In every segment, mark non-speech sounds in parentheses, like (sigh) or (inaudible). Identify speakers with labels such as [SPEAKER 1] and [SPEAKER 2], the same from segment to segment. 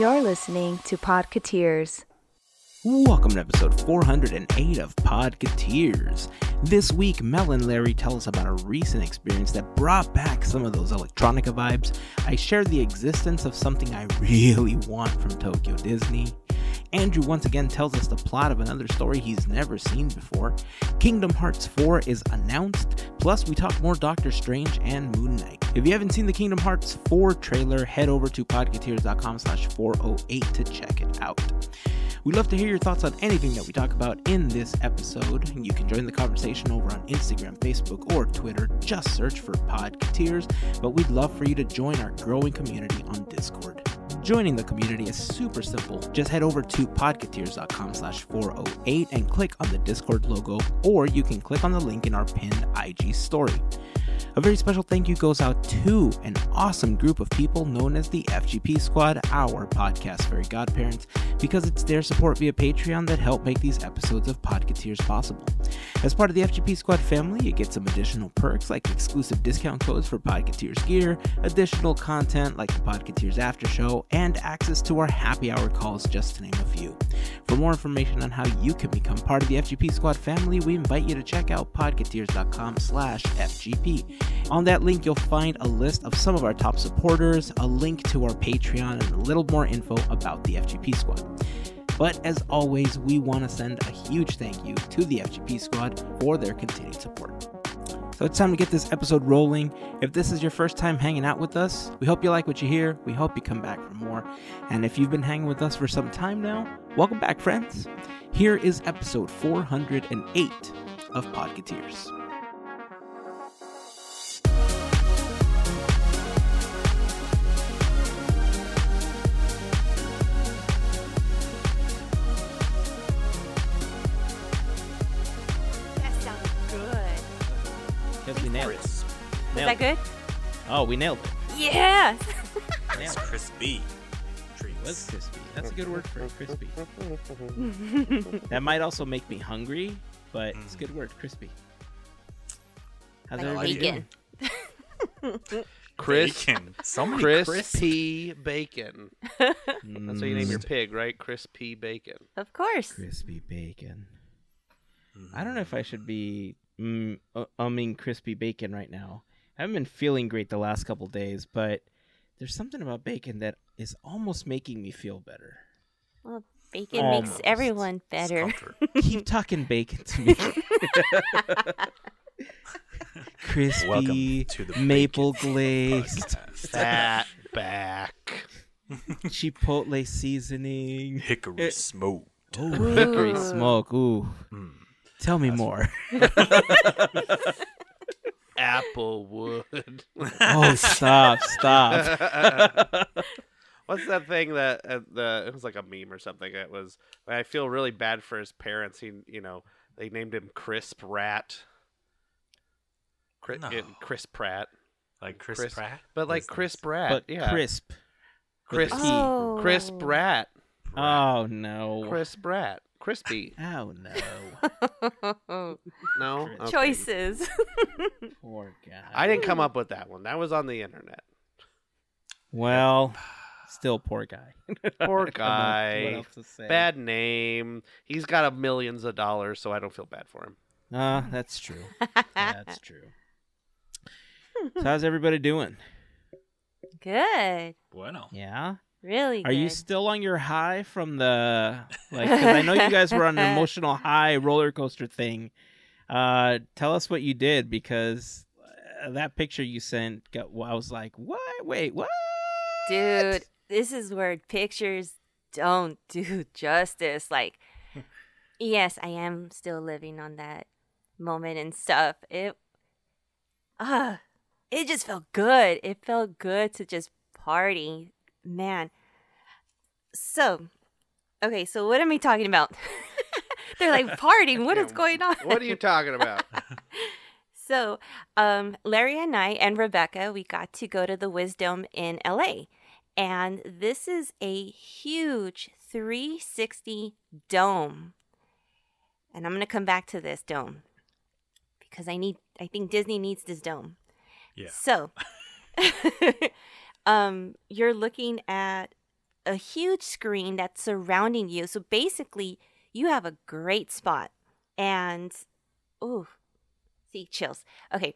[SPEAKER 1] You're listening to Podcateers.
[SPEAKER 2] Welcome to episode 408 of Podcateers. This week, Mel and Larry tell us about a recent experience that brought back some of those electronica vibes. I share the existence of something I really want from Tokyo Disney. Andrew once again tells us the plot of another story he's never seen before. Kingdom Hearts 4 is announced, plus we talk more Doctor Strange and Moon Knight. If you haven't seen the Kingdom Hearts 4 trailer, head over to podcateers.com slash 408 to check it out. We'd love to hear your thoughts on anything that we talk about in this episode. You can join the conversation over on Instagram, Facebook, or Twitter. Just search for Podcateers, but we'd love for you to join our growing community on Discord. Joining the community is super simple. Just head over to podcateers.com slash 408 and click on the Discord logo, or you can click on the link in our pinned IG story. A very special thank you goes out to an awesome group of people known as the FGP Squad, our podcast fairy godparents, because it's their support via Patreon that help make these episodes of Podcateers possible. As part of the FGP Squad family, you get some additional perks like exclusive discount codes for Podcateers gear, additional content like the Podcateers After Show, and access to our happy hour calls, just to name a few. For more information on how you can become part of the FGP Squad family, we invite you to check out podcateers.com slash FGP. On that link, you'll find a list of some of our top supporters, a link to our Patreon, and a little more info about the FGP Squad. But as always, we want to send a huge thank you to the FGP Squad for their continued support. So it's time to get this episode rolling. If this is your first time hanging out with us, we hope you like what you hear. We hope you come back for more. And if you've been hanging with us for some time now, welcome back, friends. Here is episode 408 of Podcateers. Nailed it.
[SPEAKER 3] Was
[SPEAKER 2] Nailed
[SPEAKER 3] that good?
[SPEAKER 2] Oh, we nailed it.
[SPEAKER 3] Yes.
[SPEAKER 2] Nailed
[SPEAKER 4] It's crispy treats.
[SPEAKER 2] was crispy. That's a good word for it, crispy. (laughs) That might also make me hungry, but it's a good word, crispy. How's
[SPEAKER 3] Like
[SPEAKER 2] everybody
[SPEAKER 3] bacon.
[SPEAKER 2] doing? (laughs)
[SPEAKER 5] Crisp,
[SPEAKER 4] Bacon. So many
[SPEAKER 5] crispy bacon. That's what you name your
[SPEAKER 2] Mm,
[SPEAKER 5] pig, right? Crispy bacon.
[SPEAKER 3] of course.
[SPEAKER 2] crispy bacon. I don't know if I should be mm, uh, umming crispy bacon right now. I haven't been feeling great the last couple days, but there's something about bacon that is almost making me feel better.
[SPEAKER 3] Well, bacon
[SPEAKER 2] Almost.
[SPEAKER 3] makes everyone better. (laughs)
[SPEAKER 2] Keep talking bacon to me. (laughs) crispy,
[SPEAKER 4] Welcome to the
[SPEAKER 2] maple glazed,
[SPEAKER 4] Podcast.
[SPEAKER 5] Fat back. (laughs)
[SPEAKER 2] chipotle seasoning,
[SPEAKER 4] Hickory smoked.
[SPEAKER 2] Oh, hickory smoke. Ooh.
[SPEAKER 4] Mm.
[SPEAKER 2] Tell me more. (laughs)
[SPEAKER 5] Applewood.
[SPEAKER 2] oh, stop, stop. (laughs)
[SPEAKER 5] What's that thing that uh, the it was like a meme or something? It was I feel really bad for his parents. He, you know, they named him Crisp Rat. Chris,
[SPEAKER 4] No.
[SPEAKER 5] Chris Pratt,
[SPEAKER 4] Like Chris,
[SPEAKER 5] Chris-
[SPEAKER 4] Pratt.
[SPEAKER 5] but like
[SPEAKER 4] Those
[SPEAKER 5] Chris. Pratt,
[SPEAKER 2] but
[SPEAKER 5] yeah,
[SPEAKER 2] crisp.
[SPEAKER 5] Crisp,
[SPEAKER 3] Oh.
[SPEAKER 5] Chris Rat,
[SPEAKER 2] Oh no.
[SPEAKER 5] Chris Brat, crispy. (laughs)
[SPEAKER 2] Oh no.
[SPEAKER 5] No, Okay.
[SPEAKER 3] Choices. (laughs)
[SPEAKER 2] Poor guy.
[SPEAKER 5] I didn't come up with that one. That was on the internet.
[SPEAKER 2] Well, still poor guy.
[SPEAKER 5] Poor (laughs)
[SPEAKER 2] I don't know
[SPEAKER 5] guy.
[SPEAKER 2] What else to say?
[SPEAKER 5] Bad name. He's got a millions of dollars, so I don't feel bad for him.
[SPEAKER 2] Uh, that's true. That's true. So how's everybody doing?
[SPEAKER 3] good.
[SPEAKER 4] Bueno.
[SPEAKER 2] Yeah.
[SPEAKER 3] Really
[SPEAKER 2] Are
[SPEAKER 3] good.
[SPEAKER 2] you still on your high from the (laughs) like? Because I know you guys were on an (laughs) emotional high roller coaster thing. Uh, tell us what you did because uh, that picture you sent, got, I was like, what? Wait, what?
[SPEAKER 3] Dude, this is where pictures don't do (laughs) justice. Like, yes, I am still living on that moment and stuff. It, ah, it just felt good. It felt good to just party, man. So, okay, so what am I talking about? (laughs) They're like partying. What is (laughs)
[SPEAKER 5] Yeah,
[SPEAKER 3] going on?
[SPEAKER 5] What are you talking about? (laughs)
[SPEAKER 3] So, um, Larry and I and Rebecca, we got to go to the Wisdome in LA. And this is a huge 360 dome. And I'm going to come back to this dome because I need, I think Disney needs this dome.
[SPEAKER 4] Yeah.
[SPEAKER 3] So, um, you're looking at a huge screen that's surrounding you. So basically, you have a great spot. And, ooh, see, chills. Okay.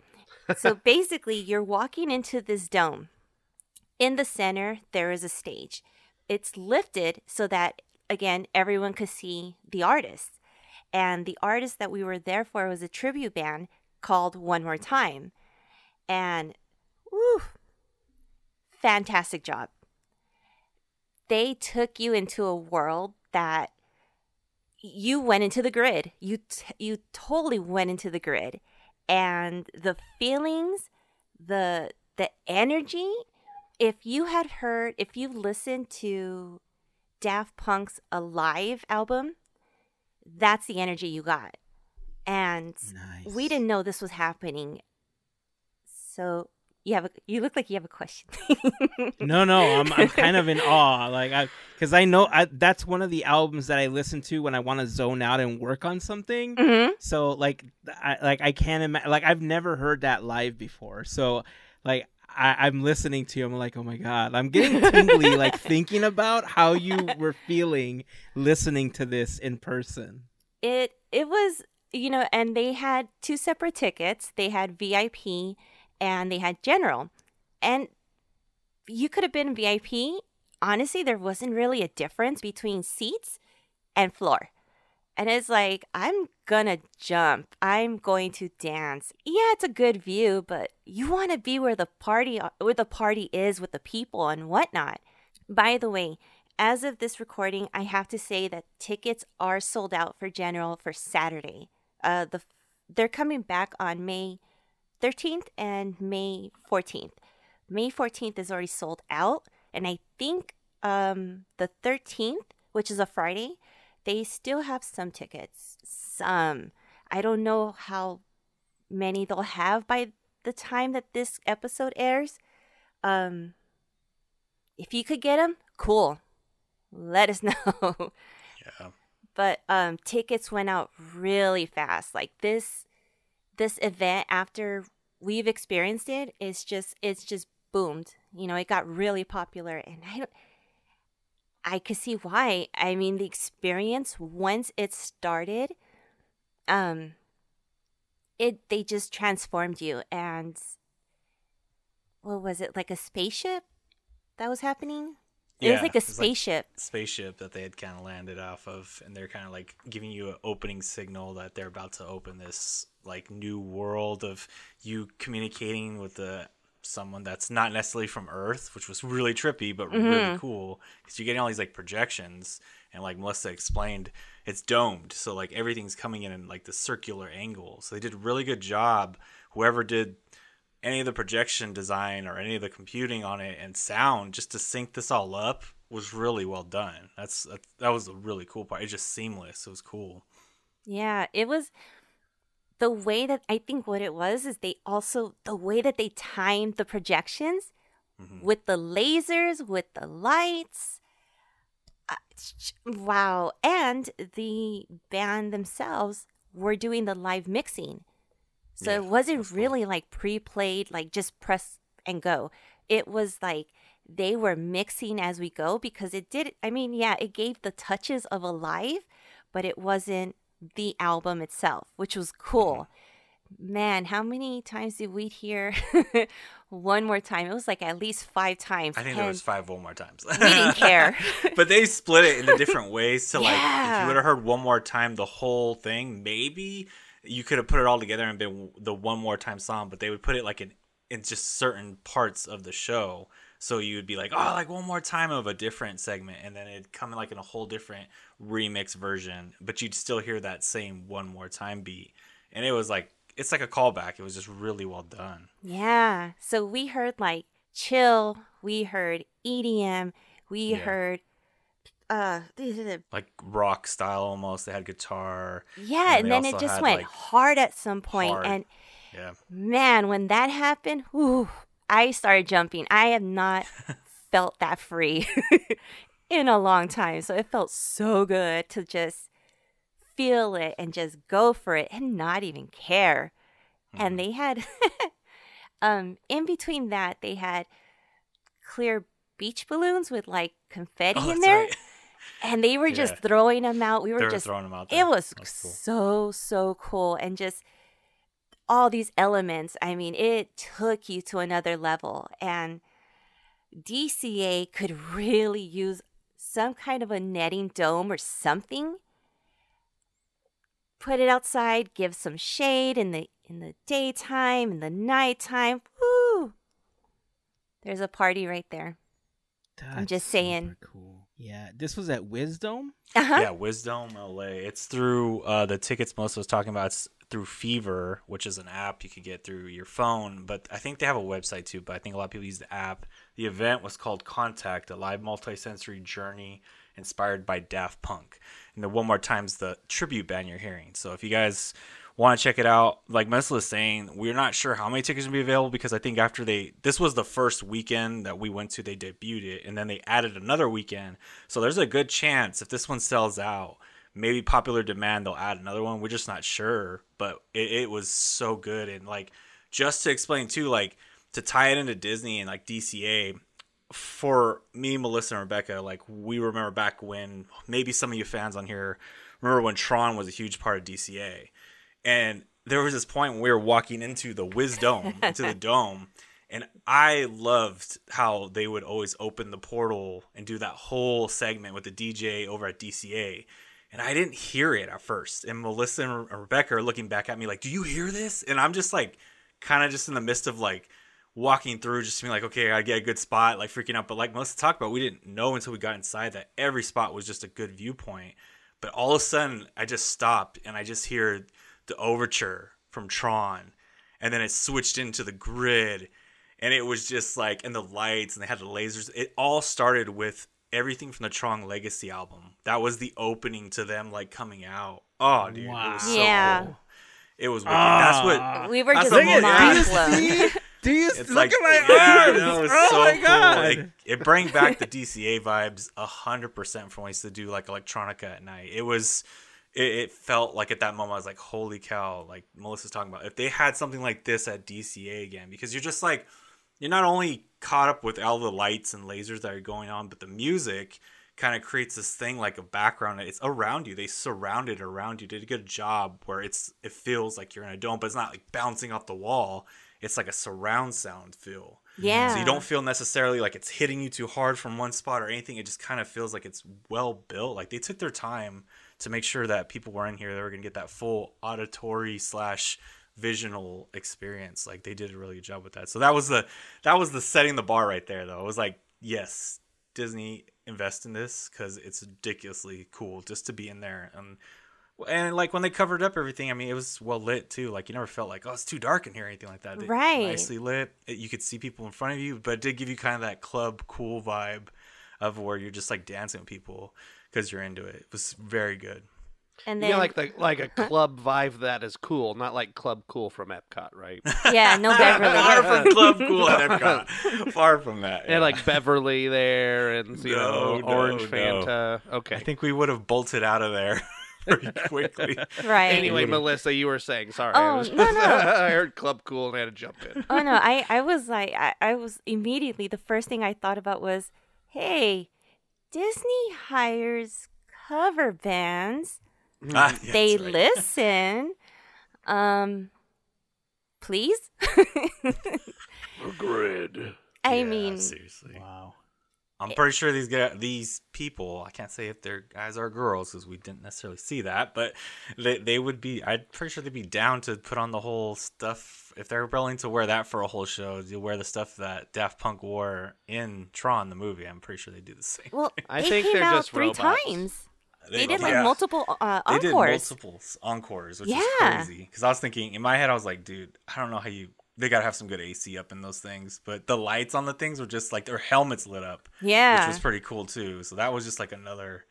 [SPEAKER 3] So (laughs) basically, you're walking into this dome. In the center, there is a stage. It's lifted so that, again, everyone could see the artist. And the artist that we were there for was a tribute band called One More Time. And, fantastic job. They took you into a world that you went into the grid. You t- you totally went into the grid, and the feelings, the the energy. If you had heard, if you listened to Daft Punk's Alive album, that's the energy you got. And
[SPEAKER 2] Nice.
[SPEAKER 3] we didn't know this was happening. So you have a you look like you have a question.
[SPEAKER 2] No, no, I'm I'm (laughs) kind of in awe, like I because I know I, that's one of the albums that I listen to when I want to zone out and work on something.
[SPEAKER 3] Mhm.
[SPEAKER 2] So like I like I can't imagine like I've never heard that live before. So like I, I'm listening to you, I'm like, oh my god, I'm getting tingly (laughs) like thinking about how you were feeling listening to this in person.
[SPEAKER 3] it it was you know and they had two separate tickets they had vip and they had general. And you could have been vip honestly there wasn't really a difference between seats and floor. And it's like i'm gonna jump. I'm going to dance. Yeah it's a good view but you want to be where the party where the party is with the people and whatnot. By the way as of this recording, I have to say that tickets are sold out for General for Saturday. Uh, the they're coming back on May 13th and May 14th. May 14th is already sold out, and I think um, the 13th, which is a Friday, they still have some tickets. Some. I don't know how many they'll have by the time that this episode airs. Um, if you could get them, cool. Let us (laughs) know.
[SPEAKER 4] Yeah.
[SPEAKER 3] but um tickets went out really fast like this this event after we've experienced it is just it's just boomed you know it got really popular and i don't i could see why. I mean the experience once it started um it they just transformed you and what was it like a spaceship that was happening? It was like a
[SPEAKER 4] it's like-
[SPEAKER 3] spaceship.
[SPEAKER 4] spaceship that they had kind of landed off of, and they're kind of like giving you an opening signal that they're about to open this like new world of you communicating with the someone that's not necessarily from Earth, which was really trippy but really mm-hmm. cool because you're getting all these like projections, and like Melissa explained, it's domed, so like everything's coming in in like the circular angle. So they did a really good job. Whoever did any of the projection design or any of the computing on it and sound just to sync this all up was really well done. That's that, that was a really cool part. It's just seamless. It was cool.
[SPEAKER 3] Yeah, it was the way that I think what it was is they also the way that they timed the projections with the lasers, with the lights. Uh, Wow. And the band themselves were doing the live mixing. So
[SPEAKER 4] Yeah,
[SPEAKER 3] it wasn't
[SPEAKER 4] that's cool.
[SPEAKER 3] really like pre played, like just press and go. It was like they were mixing as we go because it did, I mean, yeah, it gave the touches of a live, but it wasn't the album itself, which was cool. Mm-hmm. Man, how many times did we hear (laughs) one more time? It was like at least five times.
[SPEAKER 4] I think there was five one more times.
[SPEAKER 3] We didn't (laughs) care.
[SPEAKER 4] but they split it into different ways to like if you would have heard one more time the whole thing, maybe you could have put it all together and been the one more time song, but they would put it like in in just certain parts of the show. So you would be like, oh, like one more time of a different segment, and then it'd come in like in a whole different remix version, but you'd still hear that same one more time beat, and it was like it's like a callback. It was just really well done.
[SPEAKER 3] Yeah. So we heard like chill, we heard EDM, we
[SPEAKER 4] Yeah.
[SPEAKER 3] heard uh
[SPEAKER 4] Like rock style almost. They had guitar.
[SPEAKER 3] yeah,
[SPEAKER 4] And
[SPEAKER 3] and, then it just
[SPEAKER 4] had,
[SPEAKER 3] went
[SPEAKER 4] like,
[SPEAKER 3] hard at some point
[SPEAKER 4] hard.
[SPEAKER 3] and
[SPEAKER 4] Yeah.
[SPEAKER 3] man, when that happened, whew, I started jumping. I have not (laughs) felt that free (laughs) in a long time. So it felt so good to just feel it and just go for it and not even care. And they had (laughs) um in between that they had clear beach balloons with like confetti
[SPEAKER 4] Oh,
[SPEAKER 3] in there,
[SPEAKER 4] right.
[SPEAKER 3] and they were just throwing them out. We were
[SPEAKER 4] were
[SPEAKER 3] just
[SPEAKER 4] throwing them out
[SPEAKER 3] it was
[SPEAKER 4] was cool.
[SPEAKER 3] so so cool and just all these elements i mean it took you to another level and dca could (laughs) really use some kind of a netting dome or something put it outside give some shade in the in the daytime in the nighttime Woo! there's a party right there I'm just saying.
[SPEAKER 2] super Cool. Yeah, this was at Wisdome.
[SPEAKER 3] uh-huh.
[SPEAKER 4] Yeah, Wisdome LA. It's through uh, the tickets Melissa was talking about. It's through Fever, which is an app you could get through your phone. But I think they have a website too. But I think a lot of people use the app. The event was called Contact, a live multisensory journey inspired by Daft Punk. And the one more time's the tribute band you're hearing. So if you guys want to check it out, like Melissa was saying, we're not sure how many tickets will be available because I think after they, this was the first weekend that we went to, they debuted it, and then they added another weekend. So there's a good chance if this one sells out, maybe popular demand, they'll add another one. We're just not sure, but it, it was so good. And like, just to explain too, like to tie it into Disney and like DCA, for me, Melissa, and Rebecca, like we remember back when maybe some of you fans on here remember when Tron was a huge part of DCA, and there was this point when we were walking into the Wisdome, into the (laughs) dome, and I loved how they would always open the portal and do that whole segment with the DJ over at DCA. And I didn't hear it at first. And Melissa and Rebecca are looking back at me like, "Do you hear this?" And I'm just like, kind of just in the midst of like walking through, just being like, "Okay, I get a good spot," like freaking out. But like Melissa talked about, we didn't know until we got inside that every spot was just a good viewpoint. But all of a sudden, I just stopped and I just hear the overture from Tron, and then it switched into the grid, and it was just like, and the lights, and they had the lasers. It all started with everything from the Tron Legacy album. That was the opening to them like coming out. Oh, dude, it was so
[SPEAKER 3] Yeah.
[SPEAKER 4] cool. It was wicked. That's
[SPEAKER 2] Ah.
[SPEAKER 4] what
[SPEAKER 3] we were just
[SPEAKER 4] the most-
[SPEAKER 3] mind
[SPEAKER 4] Yes,
[SPEAKER 3] blown (laughs)
[SPEAKER 2] Do you
[SPEAKER 4] it's
[SPEAKER 2] look
[SPEAKER 4] like
[SPEAKER 2] at my (laughs)
[SPEAKER 4] yeah,
[SPEAKER 2] arms?
[SPEAKER 4] no, it's
[SPEAKER 2] oh
[SPEAKER 4] so
[SPEAKER 2] my
[SPEAKER 4] cool.
[SPEAKER 2] god!
[SPEAKER 4] It, it brings (laughs) back the DCA vibes a hundred percent from when I used to do like electronica at night. It was, it, it felt like at that moment I was like, holy cow! Like Melissa's talking about, if they had something like this at DCA again, because you're just like, you're not only caught up with all the lights and lasers that are going on, but the music kind of creates this thing like a background. It's around you. They surround it around you. Did a good job where it's it feels like you're in a dome, but it's not like bouncing off the wall. It's like a surround sound feel.
[SPEAKER 3] yeah
[SPEAKER 4] So you don't feel necessarily like it's hitting you too hard from one spot or anything. It just kind of feels like it's well built. Like they took their time to make sure that people were in here. They were gonna get that full auditory slash visional experience. Like they did a really good job with that. So that was the that was the setting the bar right there. Though it was like yes, Disney invest in this because it's ridiculously cool just to be in there and. And like when they covered up everything, I mean, it was well lit too. Like you never felt like, oh, it's too dark in here, or anything like that. It-
[SPEAKER 3] Right.
[SPEAKER 4] Nicely lit. It- you could see people in front of you, but it did give you kind of that club cool vibe of where you're just like dancing with people because you're into it. It was very good.
[SPEAKER 3] And
[SPEAKER 5] You
[SPEAKER 3] then
[SPEAKER 5] know, like the like a club vibe that is cool, not like Club Cool from Epcot, right? (laughs)
[SPEAKER 3] yeah no beverly (laughs)
[SPEAKER 4] Far from club (laughs) cool at Epcot. Far from that.
[SPEAKER 5] And like Beverly there, and you know
[SPEAKER 4] No,
[SPEAKER 5] Orange
[SPEAKER 4] no,
[SPEAKER 5] Fanta. Okay.
[SPEAKER 4] I think we would have bolted out of there pretty quickly.
[SPEAKER 3] right
[SPEAKER 5] Anyway, Melissa, you were saying sorry. Oh, I
[SPEAKER 3] Oh,
[SPEAKER 5] was-
[SPEAKER 3] no, no.
[SPEAKER 5] I heard Club Cool and I had to jump in.
[SPEAKER 3] oh no i i was like I, I was immediately the first thing i thought about was hey disney hires cover bands
[SPEAKER 4] Ah, (laughs) yeah,
[SPEAKER 3] they
[SPEAKER 4] right.
[SPEAKER 3] listen um please (laughs)
[SPEAKER 5] Grid.
[SPEAKER 3] i
[SPEAKER 4] Yeah,
[SPEAKER 3] mean
[SPEAKER 4] seriously.
[SPEAKER 2] Wow.
[SPEAKER 4] I'm pretty sure these guys, these people, I can't say if they're guys or girls because we didn't necessarily see that, but they they would be. I'm pretty sure they'd be down to put on the whole stuff if they're willing to wear that for a whole show. You wear the stuff that Daft Punk wore in Tron the movie. I'm pretty sure they do the same.
[SPEAKER 3] well
[SPEAKER 5] I
[SPEAKER 3] they
[SPEAKER 5] think
[SPEAKER 3] came
[SPEAKER 5] they're
[SPEAKER 3] out
[SPEAKER 5] just
[SPEAKER 3] three
[SPEAKER 5] robots.
[SPEAKER 3] times they, did like
[SPEAKER 4] yeah.
[SPEAKER 3] multiple uh
[SPEAKER 4] They did
[SPEAKER 3] encores
[SPEAKER 4] multiple encores, which
[SPEAKER 3] Yeah.
[SPEAKER 4] is crazy. Because I was thinking in my head, I was like, dude, I don't know how you. They gotta have some good AC up in those things, but the lights on the things were just like their helmets lit up.
[SPEAKER 3] yeah
[SPEAKER 4] which was pretty cool too. So that was just like another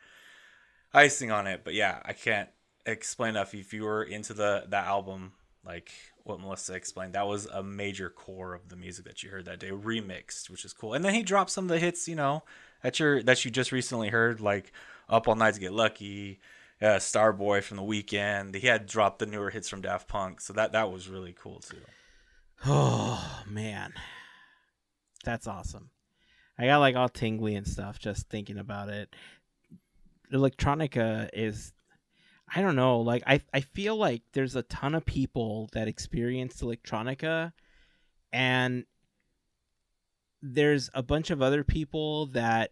[SPEAKER 4] icing on it. But yeah, I can't explain enough. If you were into the that album, like what Melissa explained, that was a major core of the music that you heard that day, remixed, which is cool. And then he dropped some of the hits, you know, that you that you just recently heard, like "Up All Night to Get Lucky." Uh, Starboy from the Weeknd. He had dropped the newer hits from Daft Punk, so that that was really cool too. (sighs)
[SPEAKER 2] Oh man, that's awesome. I got like all tingly and stuff just thinking about it. Electronica is I don't know, like I I feel like there's a ton of people that experienced electronica and there's a bunch of other people that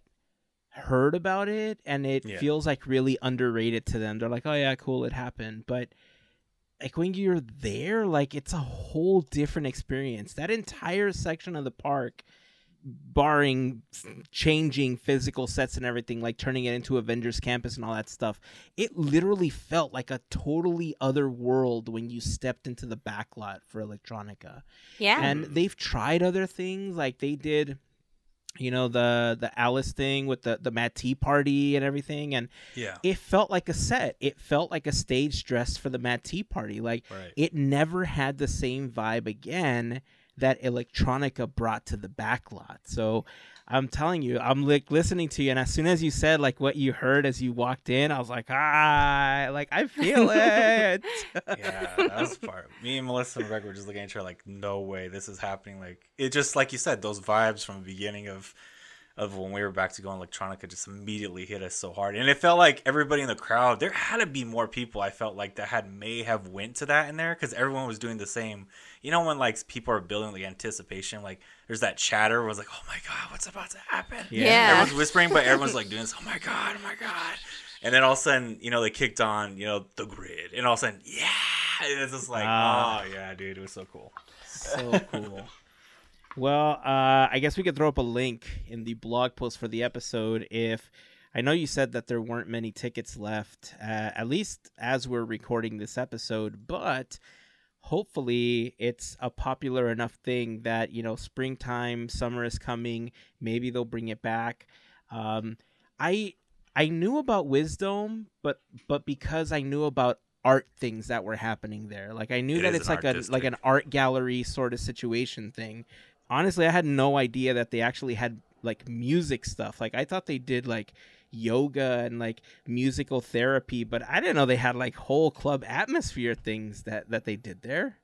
[SPEAKER 2] heard about it and it
[SPEAKER 4] Yeah.
[SPEAKER 2] feels like really underrated to them. They're like, "Oh yeah, cool, it happened." But like when you're there, like it's a whole different experience. That entire section of the park barring changing physical sets and everything like turning it into Avengers campus and all that stuff. It literally felt like a totally other world when you stepped into the backlot for Electronica
[SPEAKER 3] Yeah.
[SPEAKER 2] and they've tried other things like they did you know the the alice thing with the the Mad T Party and everything and
[SPEAKER 4] Yeah.
[SPEAKER 2] it felt like a set it felt like a stage dress for the Mad T Party like
[SPEAKER 4] Right.
[SPEAKER 2] it never had the same vibe again that electronica brought to the backlot so i'm telling you i'm like listening to you and as soon as you said like what you heard as you walked in i was like ah like i feel (laughs) it
[SPEAKER 4] yeah, that was (laughs) part. Me and Melissa and Greg were just looking at each other like, no way, this is happening. Like it just like you said, those vibes from the beginning of of when we were back to going electronica just immediately hit us so hard. And it felt like everybody in the crowd, there had to be more people I felt like that had may have went to that in there because everyone was doing the same. You know when like people are building like anticipation, like there's that chatter was like, oh my god, what's about to happen?
[SPEAKER 3] Yeah.
[SPEAKER 4] Everyone's whispering, but everyone's like doing this, oh my god, oh my god. And then all of a sudden, you know, they kicked on, you know, the grid, and all of a sudden, yeah, and it's just like,
[SPEAKER 2] Ah.
[SPEAKER 4] oh yeah, dude, it was so cool.
[SPEAKER 2] so cool. Well, uh, I guess we could throw up a link in the blog post for the episode. If I know you said that there weren't many tickets left, uh, at least as we're recording this episode, but hopefully it's a popular enough thing that you know springtime, summer is coming. Maybe they'll bring it back. Um, I I knew about Wisdome, but but because I knew about art things that were happening there, like I knew
[SPEAKER 4] It
[SPEAKER 2] that it's like
[SPEAKER 4] art
[SPEAKER 2] a like an art gallery sort of situation thing. Honestly, I had no idea that they actually had like music stuff. Like I thought they did like yoga and like musical therapy, but I didn't know they had like whole club atmosphere things that that they did there.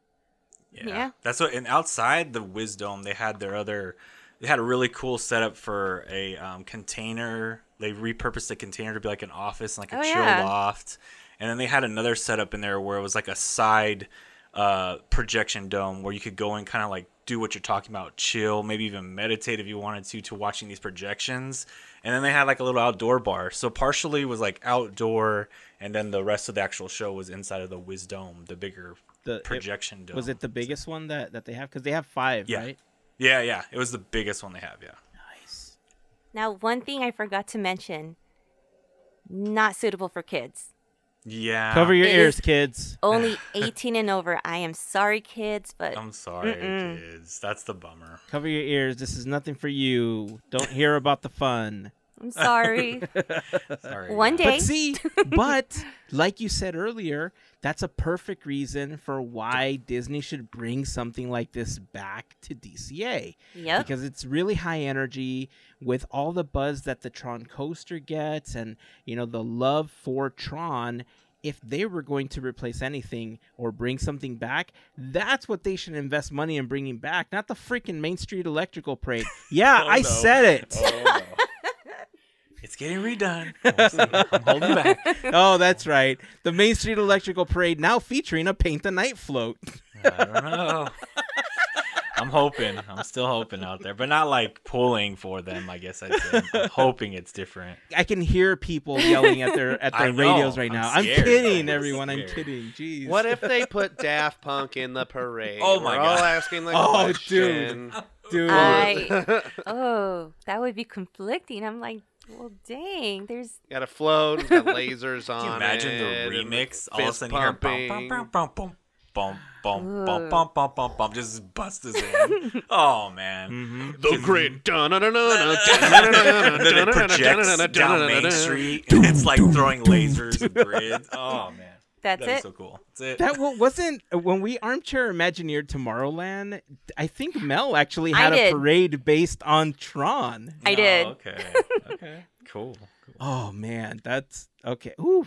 [SPEAKER 4] Yeah.
[SPEAKER 3] Yeah.
[SPEAKER 4] That's what and outside the Wisdome, they had their other they had a really cool setup for a um, container. They repurposed the container to be like an office, and like a
[SPEAKER 3] Oh,
[SPEAKER 4] chill
[SPEAKER 3] yeah.
[SPEAKER 4] loft. And then they had another setup in there where it was like a side uh, projection dome where you could go and kind of like do what you're talking about, chill, maybe even meditate if you wanted to, to watching these projections. And then they had like a little outdoor bar. So partially was like outdoor, and then the rest of the actual show was inside of the Wisdome, the bigger
[SPEAKER 2] The it-
[SPEAKER 4] projection dome.
[SPEAKER 2] was it the biggest one that that they have? Because they have five,
[SPEAKER 4] Yeah.
[SPEAKER 2] right?
[SPEAKER 4] Yeah, yeah. It was the biggest one they have, yeah.
[SPEAKER 2] Nice.
[SPEAKER 3] Now, one thing I forgot to mention not suitable for kids.
[SPEAKER 4] Yeah.
[SPEAKER 2] Cover your
[SPEAKER 3] It
[SPEAKER 2] ears, kids.
[SPEAKER 3] Only (laughs) 18 and over. I am sorry, kids, but
[SPEAKER 4] I'm sorry,
[SPEAKER 3] Mm-mm.
[SPEAKER 4] kids. That's the bummer.
[SPEAKER 2] Cover your ears. This is nothing for you. Don't hear about the fun.
[SPEAKER 3] I'm sorry. (laughs)
[SPEAKER 4] Sorry.
[SPEAKER 3] One day.
[SPEAKER 2] But see, but like you said earlier, that's a perfect reason for why Disney should bring something like this back to DCA.
[SPEAKER 3] Yep.
[SPEAKER 2] Because it's really high energy with all the buzz that the Tron coaster gets and, you know, the love for Tron. If they were going to replace anything or bring something back, that's what they should invest money in bringing back, not the freaking Main Street Electrical Parade. (laughs) Yeah,
[SPEAKER 4] Oh,
[SPEAKER 2] I
[SPEAKER 4] no.
[SPEAKER 2] said it.
[SPEAKER 4] Oh, no. It's getting redone. (laughs) I'm holding back. (laughs)
[SPEAKER 2] oh, that's right. The Main Street Electrical Parade now featuring a paint the night float.
[SPEAKER 4] I don't know. I'm hoping. I'm still hoping out there, but not like pulling for them. I guess I'd say. I'm hoping it's different.
[SPEAKER 2] I can hear people yelling at their at (laughs) their
[SPEAKER 4] know.
[SPEAKER 2] radios right
[SPEAKER 4] I'm
[SPEAKER 2] now. I'm, kidding,
[SPEAKER 4] I'm
[SPEAKER 2] everyone. I'm kidding. Jeez.
[SPEAKER 5] What if they put Daft Punk in the parade?
[SPEAKER 4] Oh my
[SPEAKER 5] We're all
[SPEAKER 4] God.
[SPEAKER 5] asking the
[SPEAKER 2] Oh,
[SPEAKER 5] question.
[SPEAKER 2] dude?
[SPEAKER 3] I oh, that would be conflicting. I'm like, well, dang, there's
[SPEAKER 5] got a float, it's got lasers on
[SPEAKER 4] Can you imagine
[SPEAKER 5] it,
[SPEAKER 4] the
[SPEAKER 5] and
[SPEAKER 4] remix? All of a
[SPEAKER 5] fist
[SPEAKER 4] sudden you hear bum,
[SPEAKER 5] pumping.
[SPEAKER 4] bum, bum, bum, bum, bum, bum, bum,
[SPEAKER 3] Ugh.
[SPEAKER 4] bum, bum, bum, bum, just busts us in. Oh man.
[SPEAKER 2] Mhm.
[SPEAKER 5] The grid.
[SPEAKER 4] And then it projects down Main Street, and it's like throwing lasers and grids. Oh man,
[SPEAKER 3] that's
[SPEAKER 4] that'd be
[SPEAKER 3] it.
[SPEAKER 4] so cool. That's it.
[SPEAKER 2] That wa- wasn't when we armchair Imagineered Tomorrowland. I think Mel actually had a parade based on Tron.
[SPEAKER 3] I
[SPEAKER 4] Oh,
[SPEAKER 3] did.
[SPEAKER 4] Okay. (laughs) Okay. Cool. cool.
[SPEAKER 2] Oh man, that's okay. Ooh.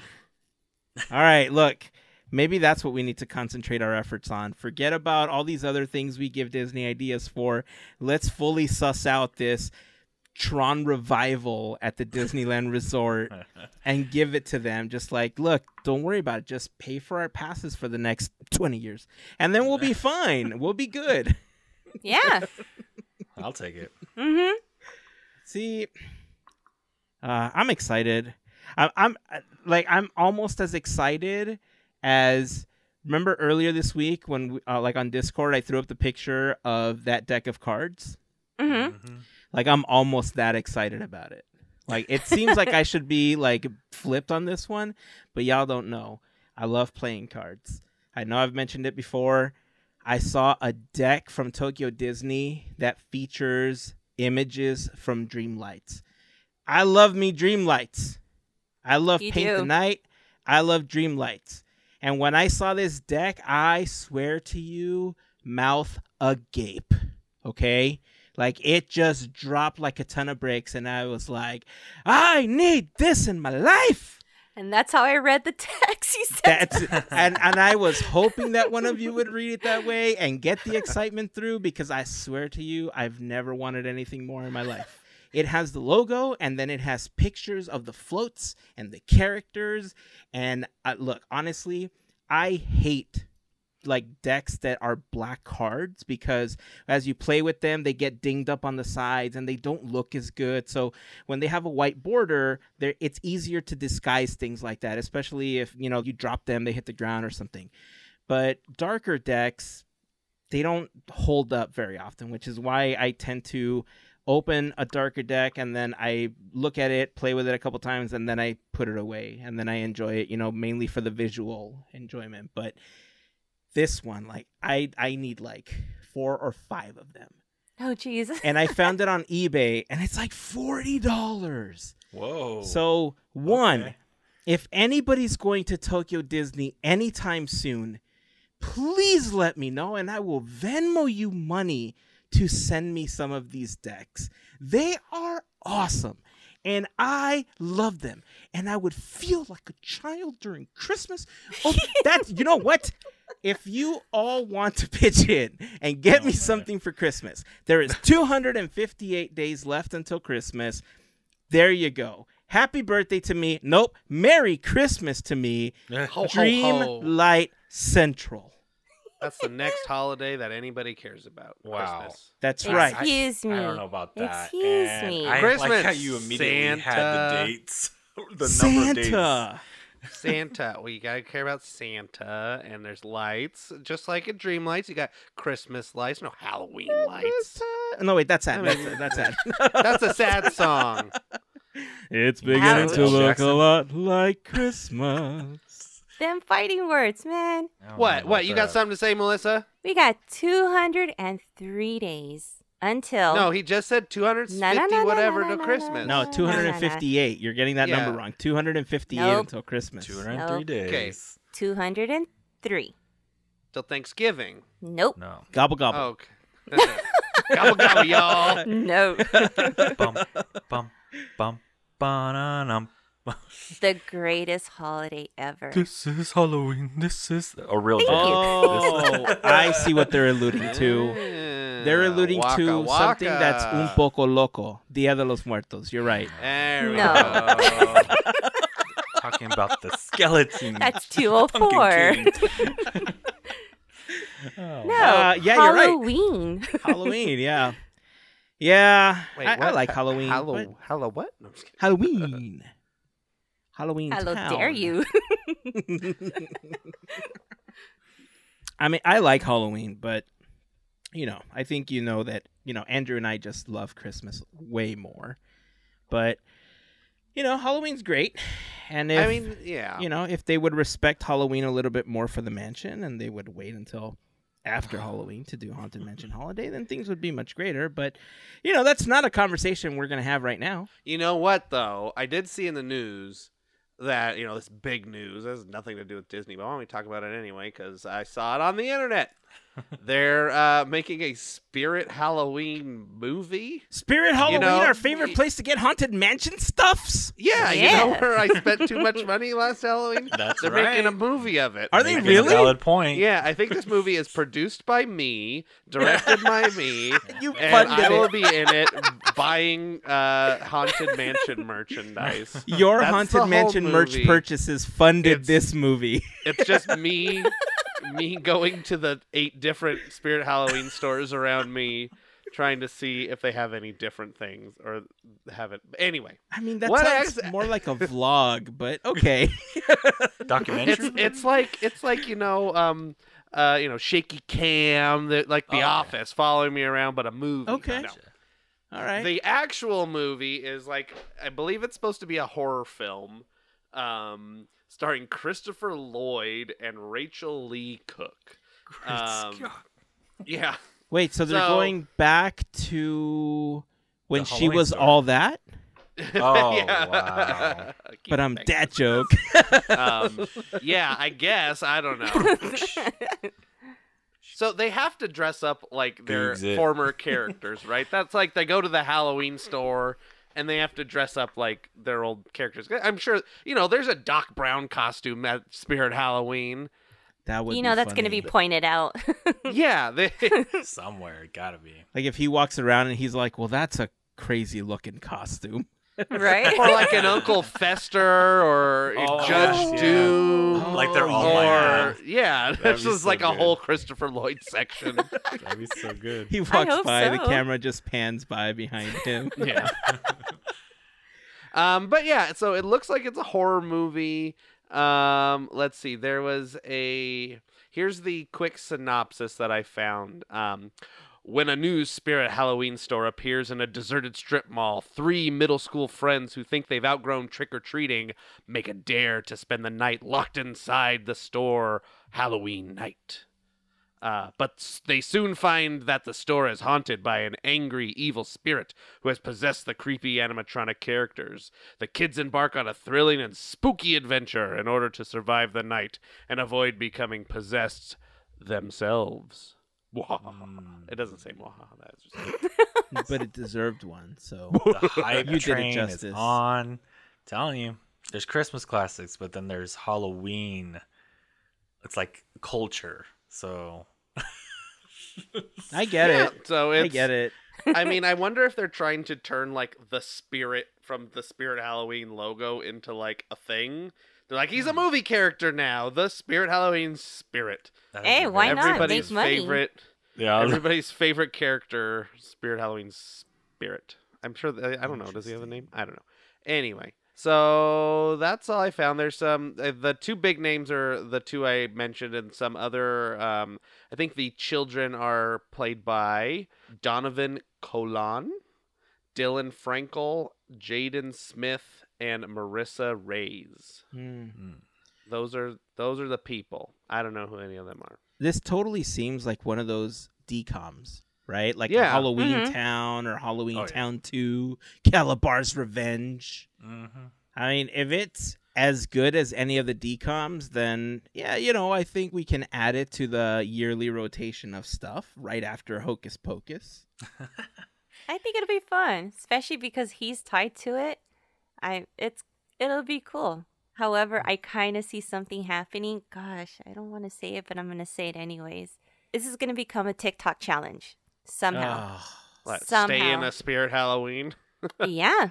[SPEAKER 2] All right, look. Maybe that's what we need to concentrate our efforts on. Forget about all these other things we give Disney ideas for. Let's fully suss out this Tron revival at the Disneyland Resort (laughs) and give it to them. Just like, look, don't worry about it. Just pay for our passes for the next 20 years. And then we'll be (laughs) fine. We'll be good.
[SPEAKER 3] Yeah. (laughs)
[SPEAKER 4] I'll take it.
[SPEAKER 3] mm-hmm.
[SPEAKER 2] See, uh, I'm excited. I, I'm uh, like I'm almost as excited as remember earlier this week when we, uh, like on Discord I threw up the picture of that deck of cards.
[SPEAKER 3] Mm-hmm.
[SPEAKER 2] Like I'm almost that excited about it. Like it seems like I (laughs) should be like flipped on this one, but y'all don't know. I love playing cards. I know I've mentioned it before. I saw a deck from Tokyo Disney that features images from Dreamlights. I love me Dreamlights. I love
[SPEAKER 3] You
[SPEAKER 2] Paint the. Night. I love Dreamlights. And when I saw this deck, I swear to you, mouth agape. Okay? Like it just dropped like a ton of bricks, and I was like, I need this in my life.
[SPEAKER 3] And that's how I read the text. You said (laughs)
[SPEAKER 2] and and I was hoping that one of you would read it that way and get the excitement through because I swear to you, I've never wanted anything more in my life. It has the logo and then it has pictures of the floats and the characters. And uh, look, honestly, I hate like decks that are black cards because as you play with them they get dinged up on the sides and they don't look as good. So when they have a white border there it's easier to disguise things like that especially if you know you drop them they hit the ground or something. But darker decks they don't hold up very often which is why i tend to open a darker deck and then i look at it play with it a couple times and then i put it away and then i enjoy it you know mainly for the visual enjoyment. But this one like i i need like four or five of them
[SPEAKER 3] oh, jeez. (laughs)
[SPEAKER 2] and i found it on ebay and it's like $40
[SPEAKER 4] Whoa.
[SPEAKER 2] so one
[SPEAKER 4] okay.
[SPEAKER 2] if anybody's going to tokyo disney anytime soon please let me know and i will venmo you money to send me some of these decks they are awesome and I love them, and I would feel like a child during Christmas. Oh, (laughs) that's you know what? If you all want to (laughs) pitch in and get oh, me something for Christmas, there is 258 days left until Christmas. There you go. Happy birthday to me. Nope. Merry Christmas to me.
[SPEAKER 5] Ho, ho,
[SPEAKER 2] Dream
[SPEAKER 5] ho.
[SPEAKER 2] Light Central.
[SPEAKER 5] That's the next holiday that anybody cares about.
[SPEAKER 4] Wow.
[SPEAKER 5] Christmas.
[SPEAKER 2] That's
[SPEAKER 3] Excuse
[SPEAKER 2] right.
[SPEAKER 3] Excuse me.
[SPEAKER 4] I don't know about that.
[SPEAKER 3] Excuse
[SPEAKER 4] and
[SPEAKER 3] me.
[SPEAKER 4] I like
[SPEAKER 5] Christmas,
[SPEAKER 4] how you immediately had the dates, (laughs) the number of dates.
[SPEAKER 2] Santa.
[SPEAKER 5] Santa. well, you gotta care about Santa, and there's lights, just like in Dream Lights. You got Christmas lights, no Halloween lights.
[SPEAKER 2] Uh, no, wait, that's sad.
[SPEAKER 5] I
[SPEAKER 2] That's,
[SPEAKER 5] mean-
[SPEAKER 2] that's sad. (laughs)
[SPEAKER 5] That's a sad song.
[SPEAKER 2] It's
[SPEAKER 3] beginning to look a
[SPEAKER 2] lot like Christmas.
[SPEAKER 3] Them fighting words, man.
[SPEAKER 4] I don't know
[SPEAKER 5] What? What? You got
[SPEAKER 4] oh,
[SPEAKER 5] something to say, Melissa?
[SPEAKER 3] We got 203 days until.
[SPEAKER 5] No, he just said 250
[SPEAKER 3] No, no, no, no,
[SPEAKER 5] whatever
[SPEAKER 3] no,
[SPEAKER 5] to
[SPEAKER 3] no, no,
[SPEAKER 5] Christmas.
[SPEAKER 2] No,
[SPEAKER 3] no, no.
[SPEAKER 2] 258. You're getting that
[SPEAKER 5] Yeah.
[SPEAKER 2] number wrong. 258
[SPEAKER 3] Nope.
[SPEAKER 2] until Christmas.
[SPEAKER 4] 203
[SPEAKER 3] Nope.
[SPEAKER 4] days.
[SPEAKER 3] 203.
[SPEAKER 5] Till Thanksgiving.
[SPEAKER 3] Nope.
[SPEAKER 4] No.
[SPEAKER 2] Gobble gobble.
[SPEAKER 5] Oh, okay. (laughs) gobble gobble, y'all. (laughs)
[SPEAKER 3] No. (laughs)
[SPEAKER 4] bum, bum, bum, ba-na-num. (laughs)
[SPEAKER 3] the greatest holiday ever.
[SPEAKER 4] This is Halloween. This is a real
[SPEAKER 3] Thank
[SPEAKER 4] joke.
[SPEAKER 2] Oh, I see what they're alluding to. They're alluding
[SPEAKER 5] waka
[SPEAKER 2] to something that's un poco loco. Dia de los Muertos. You're right.
[SPEAKER 5] There we
[SPEAKER 3] No.
[SPEAKER 5] go. (laughs)
[SPEAKER 4] Talking about the skeleton.
[SPEAKER 3] That's 204.
[SPEAKER 4] King. (laughs)
[SPEAKER 3] No.
[SPEAKER 2] Uh, yeah, you're right.
[SPEAKER 3] Halloween.
[SPEAKER 2] Halloween, yeah. Yeah,
[SPEAKER 5] Wait,
[SPEAKER 2] I, I like
[SPEAKER 5] Ha-
[SPEAKER 2] Halloween.
[SPEAKER 5] Hallow,
[SPEAKER 2] but-
[SPEAKER 5] hallow what? No, I'm just kidding.
[SPEAKER 2] Halloween. Halloween.
[SPEAKER 3] Hello,
[SPEAKER 2] town.
[SPEAKER 3] dare you? (laughs) (laughs)
[SPEAKER 2] I mean, I like Halloween, but you know, I think you know that you know Andrew and I just love Christmas way more. But you know, Halloween's great, and if
[SPEAKER 5] I mean, yeah.
[SPEAKER 2] you know, if they would respect Halloween a little bit more for the mansion, and they would wait until after Halloween to do Haunted Mansion Holiday, then things would be much greater. But you know, that's not a conversation we're gonna have right now.
[SPEAKER 5] You know what though? I did see in the news that you know this big news. This has nothing to do with Disney, but why don't we talk about it anyway? Because I saw it on the internet. They're uh, making a Spirit Halloween movie.
[SPEAKER 2] Spirit Halloween,
[SPEAKER 5] know,
[SPEAKER 2] our favorite place to get haunted mansion stuffs.
[SPEAKER 5] Yeah, you know where I spent too much (laughs) money last Halloween.
[SPEAKER 4] That's
[SPEAKER 5] They're
[SPEAKER 4] right.
[SPEAKER 5] making a movie of it.
[SPEAKER 2] Are they
[SPEAKER 4] Making a
[SPEAKER 2] really?
[SPEAKER 4] Valid point.
[SPEAKER 5] Yeah, I think this movie is produced by me, directed by me, (laughs)
[SPEAKER 2] You
[SPEAKER 5] and I will
[SPEAKER 2] it.
[SPEAKER 5] be in it buying uh, haunted mansion merchandise.
[SPEAKER 2] Your
[SPEAKER 5] That's
[SPEAKER 2] haunted
[SPEAKER 5] whole
[SPEAKER 2] mansion merch purchases funded
[SPEAKER 5] It's-
[SPEAKER 2] this movie.
[SPEAKER 5] It's just me, (laughs) me going to the eight different Spirit Halloween stores around me, trying to see if they have any different things or have it. Anyway,
[SPEAKER 2] I mean, that
[SPEAKER 5] What
[SPEAKER 2] sounds
[SPEAKER 5] ex-
[SPEAKER 2] more like a vlog, but okay. (laughs)
[SPEAKER 4] Documentary.
[SPEAKER 5] it's it's like it's like you know um uh you know shaky cam the, like the
[SPEAKER 4] Oh, okay.
[SPEAKER 5] office following me around but a movie
[SPEAKER 2] Okay.
[SPEAKER 5] No.
[SPEAKER 2] All right.
[SPEAKER 5] the actual movie is like i believe it's supposed to be a horror film um starring christopher lloyd and rachael leigh cook um, yeah
[SPEAKER 2] Wait, so they're
[SPEAKER 5] So-
[SPEAKER 2] going back to when she
[SPEAKER 4] Halloween
[SPEAKER 2] was
[SPEAKER 4] story.
[SPEAKER 2] all that? (laughs)
[SPEAKER 4] Oh,
[SPEAKER 5] Yeah.
[SPEAKER 4] wow.
[SPEAKER 5] Keep
[SPEAKER 2] But um,
[SPEAKER 5] thinking.
[SPEAKER 2] that joke. (laughs)
[SPEAKER 5] um, yeah, I guess I don't know. (laughs) so they have to dress up like their
[SPEAKER 4] Googs
[SPEAKER 5] former characters, right? That's like they go to the Halloween store and they have to dress up like their old characters. I'm sure you know there's a Doc Brown costume at Spirit Halloween.
[SPEAKER 2] That would
[SPEAKER 3] you
[SPEAKER 2] be
[SPEAKER 3] know that's going to be pointed out. (laughs)
[SPEAKER 5] Yeah, they, (laughs)
[SPEAKER 4] Somewhere, it gotta be. (laughs)
[SPEAKER 2] like if he walks around and he's like, "Well, that's a crazy looking costume."
[SPEAKER 3] Right?
[SPEAKER 5] or like an Uncle Fester or (laughs)
[SPEAKER 4] Oh,
[SPEAKER 5] Judge
[SPEAKER 4] yeah.
[SPEAKER 5] Doom.
[SPEAKER 4] Like they're all
[SPEAKER 5] or
[SPEAKER 4] like
[SPEAKER 5] yeah,
[SPEAKER 4] That'd
[SPEAKER 5] there's
[SPEAKER 4] be
[SPEAKER 5] just
[SPEAKER 4] so
[SPEAKER 5] like a whole Christopher Lloyd section. (laughs)
[SPEAKER 4] That'd be so good.
[SPEAKER 2] He walks
[SPEAKER 3] hope
[SPEAKER 2] by, the camera just pans by behind him. (laughs)
[SPEAKER 5] Yeah. um, but yeah, so it looks like it's a horror movie. Um, let's see. There was a here's the quick synopsis that I found. Um, when a new Spirit Halloween store appears in a deserted strip mall, three middle school friends who think they've outgrown trick or treating make a dare to spend the night locked inside the store Halloween night. Uh, but they soon find that the store is haunted by an angry, evil spirit who has possessed the creepy animatronic characters. The kids embark on a thrilling and spooky adventure in order to survive the night and avoid becoming possessed themselves. Wahaha. Hmm. It doesn't say wahaha. That's just (laughs) (laughs)
[SPEAKER 2] but it deserved one. So (laughs)
[SPEAKER 4] The hype
[SPEAKER 2] You did it
[SPEAKER 4] train is
[SPEAKER 2] justice.
[SPEAKER 4] on. telling you, there's Christmas classics, but then there's Halloween. It's like culture. So
[SPEAKER 2] I get
[SPEAKER 5] Yeah,
[SPEAKER 2] it.
[SPEAKER 5] So
[SPEAKER 2] I get it.
[SPEAKER 5] I mean, I wonder if they're trying to turn like the spirit from the Spirit Halloween logo into like a thing. They're like, he's a movie character now. The Spirit Halloween spirit.
[SPEAKER 3] Hey, why
[SPEAKER 4] very-
[SPEAKER 3] not? Make
[SPEAKER 5] Everybody's
[SPEAKER 3] money.
[SPEAKER 5] favorite.
[SPEAKER 4] Yeah,
[SPEAKER 5] Everybody's favorite character, Spirit Halloween spirit. I'm sure. That, I don't know. Does he have a name? I don't know. Anyway, so that's all I found. There's some. Uh, the two big names are the two I mentioned, and some other. Um, I think the children are played by Donovan Colan, Dylan Frankel, Jaden Smith, and Marissa Reyes.
[SPEAKER 2] Hmm.
[SPEAKER 4] Mm.
[SPEAKER 5] Those are those are the people. I don't know who any of them are.
[SPEAKER 2] This totally seems like one of those decoms, right? Like
[SPEAKER 5] Yeah.
[SPEAKER 2] a Halloween
[SPEAKER 3] Mhm.
[SPEAKER 2] Town or Halloween
[SPEAKER 4] Oh, yeah.
[SPEAKER 2] Town 2, Kalabar's Revenge.
[SPEAKER 4] Mhm.
[SPEAKER 2] I mean, if it's as good as any of the decoms, then yeah, you know, I think we can add it to the yearly rotation of stuff right after Hocus Pocus. (laughs)
[SPEAKER 3] I think it'll be fun, especially because he's tied to it. I it's it'll be cool. However, I kind of see something happening. Gosh, I don't want to say it, but I'm gonna say it anyways. This is gonna become a TikTok challenge somehow.
[SPEAKER 2] Ah,
[SPEAKER 5] What, stay in
[SPEAKER 3] Somehow.
[SPEAKER 5] a Spirit Halloween. (laughs)
[SPEAKER 3] yeah.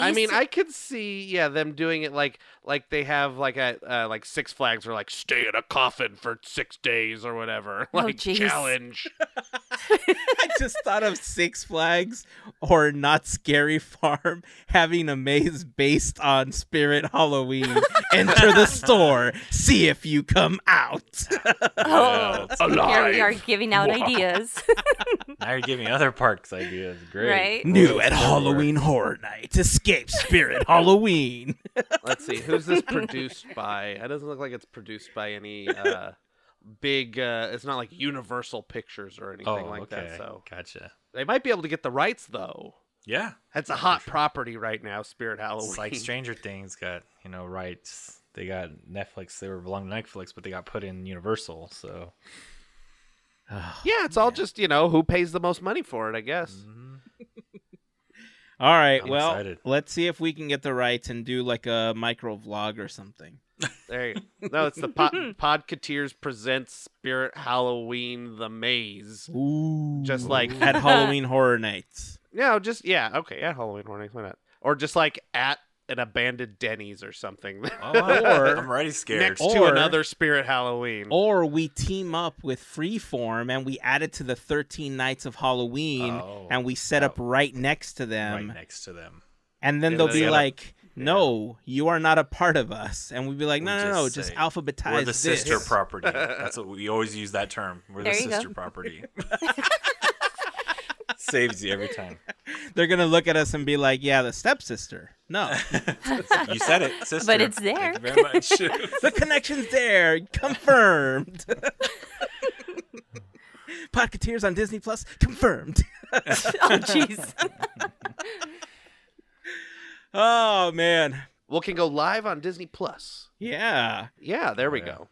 [SPEAKER 5] I mean,
[SPEAKER 3] to-
[SPEAKER 5] I could see, yeah, them doing it like like they have like a uh, like Six Flags or like stay in a coffin for six days or whatever, (laughs)
[SPEAKER 3] Oh,
[SPEAKER 5] like
[SPEAKER 3] jeez.
[SPEAKER 5] challenge. (laughs)
[SPEAKER 2] I just thought of Six Flags or Knott's Scary Farm (laughs) having a maze based on Spirit Halloween. Enter the store, see if you come out.
[SPEAKER 3] Oh,
[SPEAKER 4] that's
[SPEAKER 3] here we
[SPEAKER 5] alive.
[SPEAKER 3] are giving out ideas,
[SPEAKER 4] Now you're giving other parks ideas. Great.
[SPEAKER 3] right?
[SPEAKER 2] New at Halloween Horror Night, Escape Spirit (laughs) Halloween.
[SPEAKER 5] Let's see, who's this produced by? It doesn't look like it's produced by any uh big. uh It's not like Universal Pictures or anything
[SPEAKER 4] Oh,
[SPEAKER 5] like
[SPEAKER 4] okay.
[SPEAKER 5] that. So
[SPEAKER 4] Gotcha.
[SPEAKER 5] they might be able to get the rights though.
[SPEAKER 4] Yeah.
[SPEAKER 5] That's a hot property right now, Spirit Halloween.
[SPEAKER 4] It's like Stranger Things got, you know, rights. They got Netflix. They were belong to Netflix, but they got put in Universal. So (sighs)
[SPEAKER 5] Yeah, it's all just you know who pays the most money for it. I guess.
[SPEAKER 4] Mhm.
[SPEAKER 2] All right,
[SPEAKER 4] I'm
[SPEAKER 2] well,
[SPEAKER 4] excited.
[SPEAKER 2] let's see if we can get the rights and do like a micro vlog or something. (laughs)
[SPEAKER 5] There you go. No, it's the pod, (laughs) Podcateers presents Spirit Halloween the Maze.
[SPEAKER 2] Ooh.
[SPEAKER 5] Just like
[SPEAKER 2] at (laughs) Halloween Horror Nights.
[SPEAKER 5] No, just yeah, okay, at Halloween Horror Nights, why not? Or just like at an abandoned Denny's or something.
[SPEAKER 4] Oh, (laughs) I'm-
[SPEAKER 2] Or-
[SPEAKER 4] I'm already scared.
[SPEAKER 5] Next to another Spirit Halloween.
[SPEAKER 2] Or we team up with Freeform and we add it to the 13 Nights of Halloween
[SPEAKER 4] Oh.
[SPEAKER 2] and we set up right next to them.
[SPEAKER 4] right next to them.
[SPEAKER 2] And then
[SPEAKER 5] Yeah,
[SPEAKER 2] they'll
[SPEAKER 5] they
[SPEAKER 2] be
[SPEAKER 5] gotta-
[SPEAKER 2] like, no, you are not a part of us. And we'd be like,
[SPEAKER 4] We
[SPEAKER 2] no, no, no,
[SPEAKER 4] just
[SPEAKER 2] just
[SPEAKER 4] say,
[SPEAKER 2] alphabetize
[SPEAKER 4] We're the
[SPEAKER 2] this.
[SPEAKER 4] sister property. (laughs) That's what we always use that term. We're the
[SPEAKER 3] There you go.
[SPEAKER 4] sister property. (laughs) Saves you every time. (laughs)
[SPEAKER 2] They're going to look at us and be like, yeah, the stepsister. No, (laughs)
[SPEAKER 4] You said it, sister.
[SPEAKER 3] But it's there.
[SPEAKER 4] Thank you very much. (laughs)
[SPEAKER 2] the connection's there. Confirmed. Podcateers on Disney Plus. Confirmed.
[SPEAKER 3] oh, jeez.
[SPEAKER 2] oh, man.
[SPEAKER 5] well, can go live on Disney Plus.
[SPEAKER 2] Yeah.
[SPEAKER 5] Yeah, there we
[SPEAKER 4] Yeah.
[SPEAKER 5] go.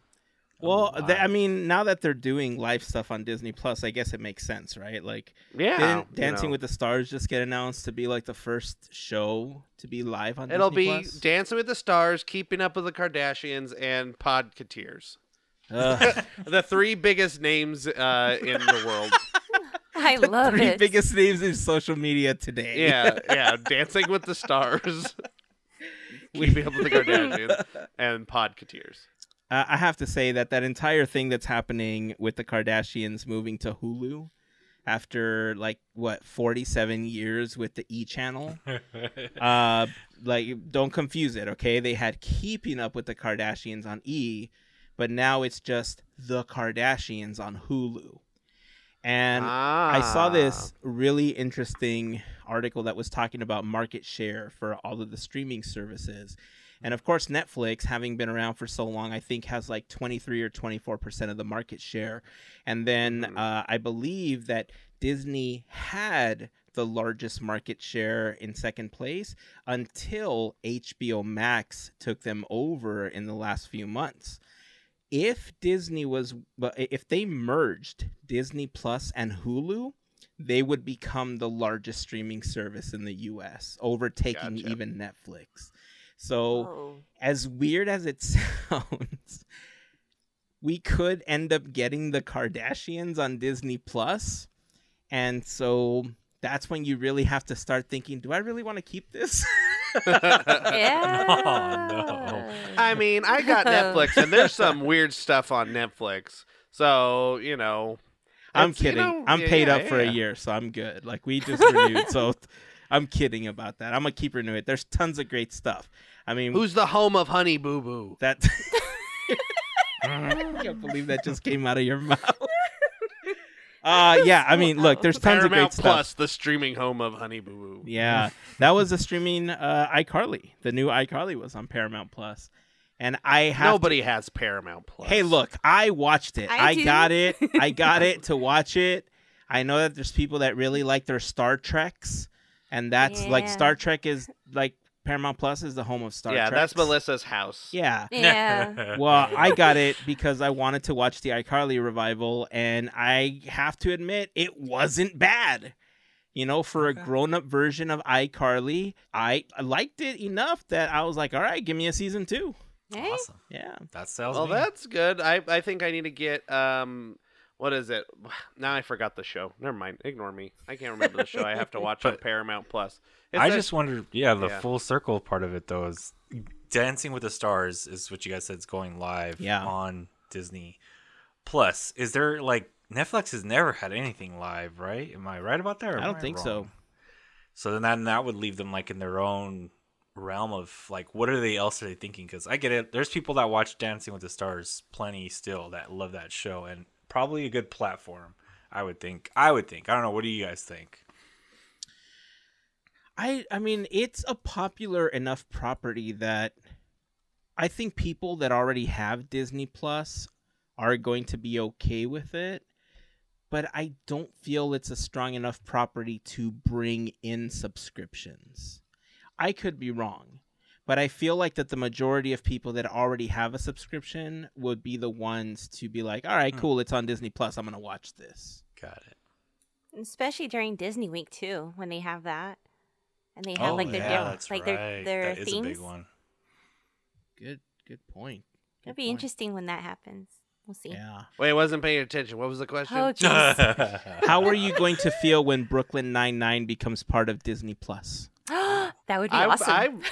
[SPEAKER 2] Well,
[SPEAKER 4] Wow.
[SPEAKER 2] th- I mean, now that they're doing live stuff on Disney Plus, I guess it makes sense, right? Like,
[SPEAKER 5] Yeah,
[SPEAKER 2] didn't
[SPEAKER 5] you
[SPEAKER 2] Dancing
[SPEAKER 5] know.
[SPEAKER 2] with the Stars just get announced to be like the first show to be live on Disney Plus.
[SPEAKER 5] It'll
[SPEAKER 2] Disney
[SPEAKER 5] be
[SPEAKER 2] Plus?
[SPEAKER 5] Dancing with the Stars, Keeping Up with the Kardashians, and Podcateers.
[SPEAKER 2] Ugh. (laughs)
[SPEAKER 5] The three biggest names uh, in the world. (laughs)
[SPEAKER 3] I love
[SPEAKER 2] Three
[SPEAKER 3] it.
[SPEAKER 2] biggest names in social media today.
[SPEAKER 5] Yeah, (laughs) yeah. Dancing with the Stars, Keeping Up with the Kardashians, and Podcateers.
[SPEAKER 2] Uh, I have to say that that entire thing that's happening with the Kardashians moving to Hulu after like what 47 years with the E channel (laughs) uh like don't confuse it okay? They had keeping up with the Kardashians on E but now it's just the Kardashians on Hulu. And I saw this really interesting article that was talking about market share for all of the streaming services. And of course, Netflix, having been around for so long, I think has like 23 or 24% of the market share. And then
[SPEAKER 5] Mhm.
[SPEAKER 2] uh, I believe that Disney had the largest market share in second place until HBO Max took them over in the last few months if Disney was if they merged Disney Plus and Hulu, they would become the largest streaming service in the US, overtaking
[SPEAKER 5] Gotcha.
[SPEAKER 2] even Netflix. So,
[SPEAKER 3] Oh.
[SPEAKER 2] as weird as it (laughs) sounds, we could end up getting the Kardashians on Disney Plus. And so that's when you really have to start thinking, do I really want to keep this? (laughs)
[SPEAKER 3] Yeah. (laughs)
[SPEAKER 4] Oh, no.
[SPEAKER 5] I mean, I got Netflix, and there's some weird stuff on Netflix. So you know,
[SPEAKER 2] I'm
[SPEAKER 5] it's, you
[SPEAKER 2] kidding.
[SPEAKER 5] know,
[SPEAKER 2] I'm
[SPEAKER 5] yeah,
[SPEAKER 2] paid
[SPEAKER 5] yeah,
[SPEAKER 2] up for
[SPEAKER 5] yeah.
[SPEAKER 2] a year, so I'm good. Like we just renewed, so I'm kidding about that. I'm gonna keep renewing it. There's tons of great stuff. I mean,
[SPEAKER 5] Who's the home of Honey Boo Boo?
[SPEAKER 2] that? (laughs) I can't believe that just came out of your mouth. (laughs) Uh, yeah. I mean, look, there's tons of great stuff.
[SPEAKER 5] Plus, the streaming home of Honey Boo Boo.
[SPEAKER 2] Yeah, that was a streaming uh, iCarly. The new iCarly was on Paramount Plus, and I have to-
[SPEAKER 5] Nobody has Paramount Plus.
[SPEAKER 2] Hey, look, I watched it.
[SPEAKER 3] I
[SPEAKER 2] I,
[SPEAKER 3] do.
[SPEAKER 2] got it. I got it (laughs) to watch it. I know that there's people that really like their Star Treks, and that's like
[SPEAKER 3] Yeah.
[SPEAKER 2] Star Trek is like Paramount Plus is the home of Star Trek.
[SPEAKER 5] yeah,
[SPEAKER 2] Trek.
[SPEAKER 5] that's Melissa's house.
[SPEAKER 2] Yeah.
[SPEAKER 3] Yeah.
[SPEAKER 2] Well, (laughs) I got it because I wanted to watch the iCarly revival, and I have to admit it wasn't bad. You know, for a grown-up version of iCarly, I I liked it enough that I was like, "All right, give me a season two.
[SPEAKER 3] Hey?
[SPEAKER 4] Awesome.
[SPEAKER 2] Yeah,
[SPEAKER 4] That sounds
[SPEAKER 5] Well,
[SPEAKER 4] me.
[SPEAKER 5] that's good. I I think I need to get um. What is it? (sighs) Now I forgot the show. Never mind. Ignore me. I can't remember the show. I have to (laughs) watch on Paramount Plus. It's
[SPEAKER 4] I
[SPEAKER 5] a-
[SPEAKER 4] just wondered, yeah, the
[SPEAKER 5] Yeah.
[SPEAKER 4] full circle part of it though is Dancing with the Stars is what you guys said is going live
[SPEAKER 2] Yeah.
[SPEAKER 4] on Disney Plus. Is there like Netflix has never had anything live, right? Am I right about that? or
[SPEAKER 2] I don't think so.
[SPEAKER 4] So then that, that would leave them like in their own realm of like what are they else are they thinking? Because I get it. There's people that watch Dancing with the Stars plenty still that love that show and probably a good platform. I would think. I would think. I don't know. What do you guys think?
[SPEAKER 2] I I mean, it's a popular enough property that I think people that already have Disney Plus are going to be okay with it. But I don't feel it's a strong enough property to bring in subscriptions. I could be wrong, but I feel like that the majority of people that already have a subscription would be the ones to be like, "All right,
[SPEAKER 4] Hmm.
[SPEAKER 2] cool, it's on Disney Plus. I'm gonna watch this."
[SPEAKER 4] Got it.
[SPEAKER 3] Especially during Disney Week too, when they have that, and they have
[SPEAKER 2] Oh,
[SPEAKER 3] like their
[SPEAKER 2] yeah,
[SPEAKER 3] diff- like
[SPEAKER 4] right.
[SPEAKER 3] their their
[SPEAKER 4] that is
[SPEAKER 3] themes.
[SPEAKER 4] a big one.
[SPEAKER 2] Good, good point.
[SPEAKER 3] It'll be
[SPEAKER 2] point.
[SPEAKER 3] interesting when that happens. We'll see.
[SPEAKER 2] Yeah.
[SPEAKER 5] Wait, I wasn't paying attention. What was the question?
[SPEAKER 3] Oh, (laughs) jeez.
[SPEAKER 2] How are you going to feel when Brooklyn Nine Nine becomes part of Disney Plus?
[SPEAKER 3] That would be
[SPEAKER 5] I,
[SPEAKER 3] awesome.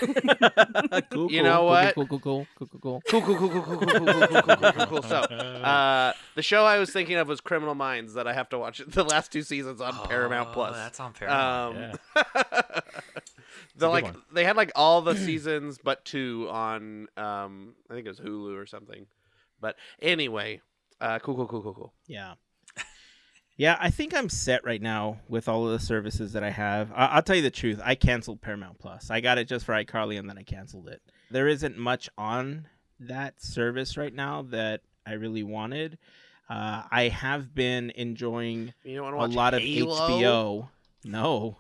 [SPEAKER 5] I,
[SPEAKER 2] Cool,
[SPEAKER 5] You know
[SPEAKER 2] cool,
[SPEAKER 5] what?
[SPEAKER 2] Cool, cool, cool, cool, cool, cool.
[SPEAKER 5] cool, cool, cool, cool, cool, cool, cool, cool, cool, cool, cool, cool. So, uh, the show I was thinking of was Criminal Minds that I have to watch the last two seasons on Paramount
[SPEAKER 4] Oh,
[SPEAKER 5] Plus.
[SPEAKER 4] That's on Paramount. yeah.
[SPEAKER 5] Um,
[SPEAKER 4] a
[SPEAKER 5] the like
[SPEAKER 4] one.
[SPEAKER 5] they had like all the seasons but two on um I think it was Hulu or something. But anyway, uh, cool, cool, cool, cool, cool.
[SPEAKER 2] Yeah. Yeah, I think I'm set right now with all of the services that I have. I- I'll tell you the truth. I canceled Paramount Plus. I got it just for iCarly and then I canceled it. There isn't much on that service right now that I really wanted. Uh, I have been enjoying a lot of
[SPEAKER 5] Halo?
[SPEAKER 2] HBO. No.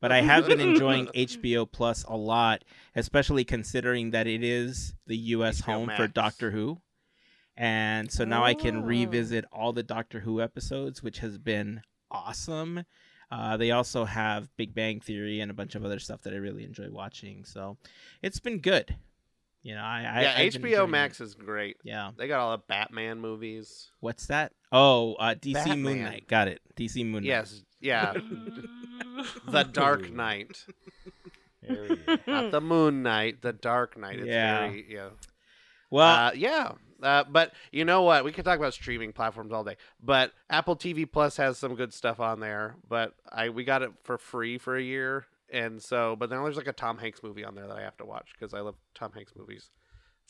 [SPEAKER 2] But I have been enjoying (laughs) HBO Plus a lot, especially considering that it is the US
[SPEAKER 5] HBO
[SPEAKER 2] home for Doctor Who. And so now I can
[SPEAKER 3] Oh.
[SPEAKER 2] revisit all the Doctor Who episodes, which has been awesome. Uh, they also have Big Bang Theory and a bunch of other stuff that I really enjoy watching. So it's been good. You know, I, I
[SPEAKER 5] Yeah,
[SPEAKER 2] I've
[SPEAKER 5] HBO Max
[SPEAKER 2] it.
[SPEAKER 5] is great.
[SPEAKER 2] Yeah.
[SPEAKER 5] They got all the Batman movies.
[SPEAKER 2] What's that? Oh, uh, DC Moon Knight. Got it. DC Moon Knight.
[SPEAKER 5] Yes, yeah. (laughs) the (laughs) Dark Knight,
[SPEAKER 4] There we go.
[SPEAKER 5] not the Moon Knight. The Dark Knight. It's
[SPEAKER 2] Yeah.
[SPEAKER 5] very yeah.
[SPEAKER 2] Well,
[SPEAKER 5] uh, yeah. Uh, but you know what? We could talk about streaming platforms all day. But Apple TV Plus has some good stuff on there. But I we got it for free for a year, and so but then there's like a Tom Hanks movie on there that I have to watch because I love Tom Hanks movies.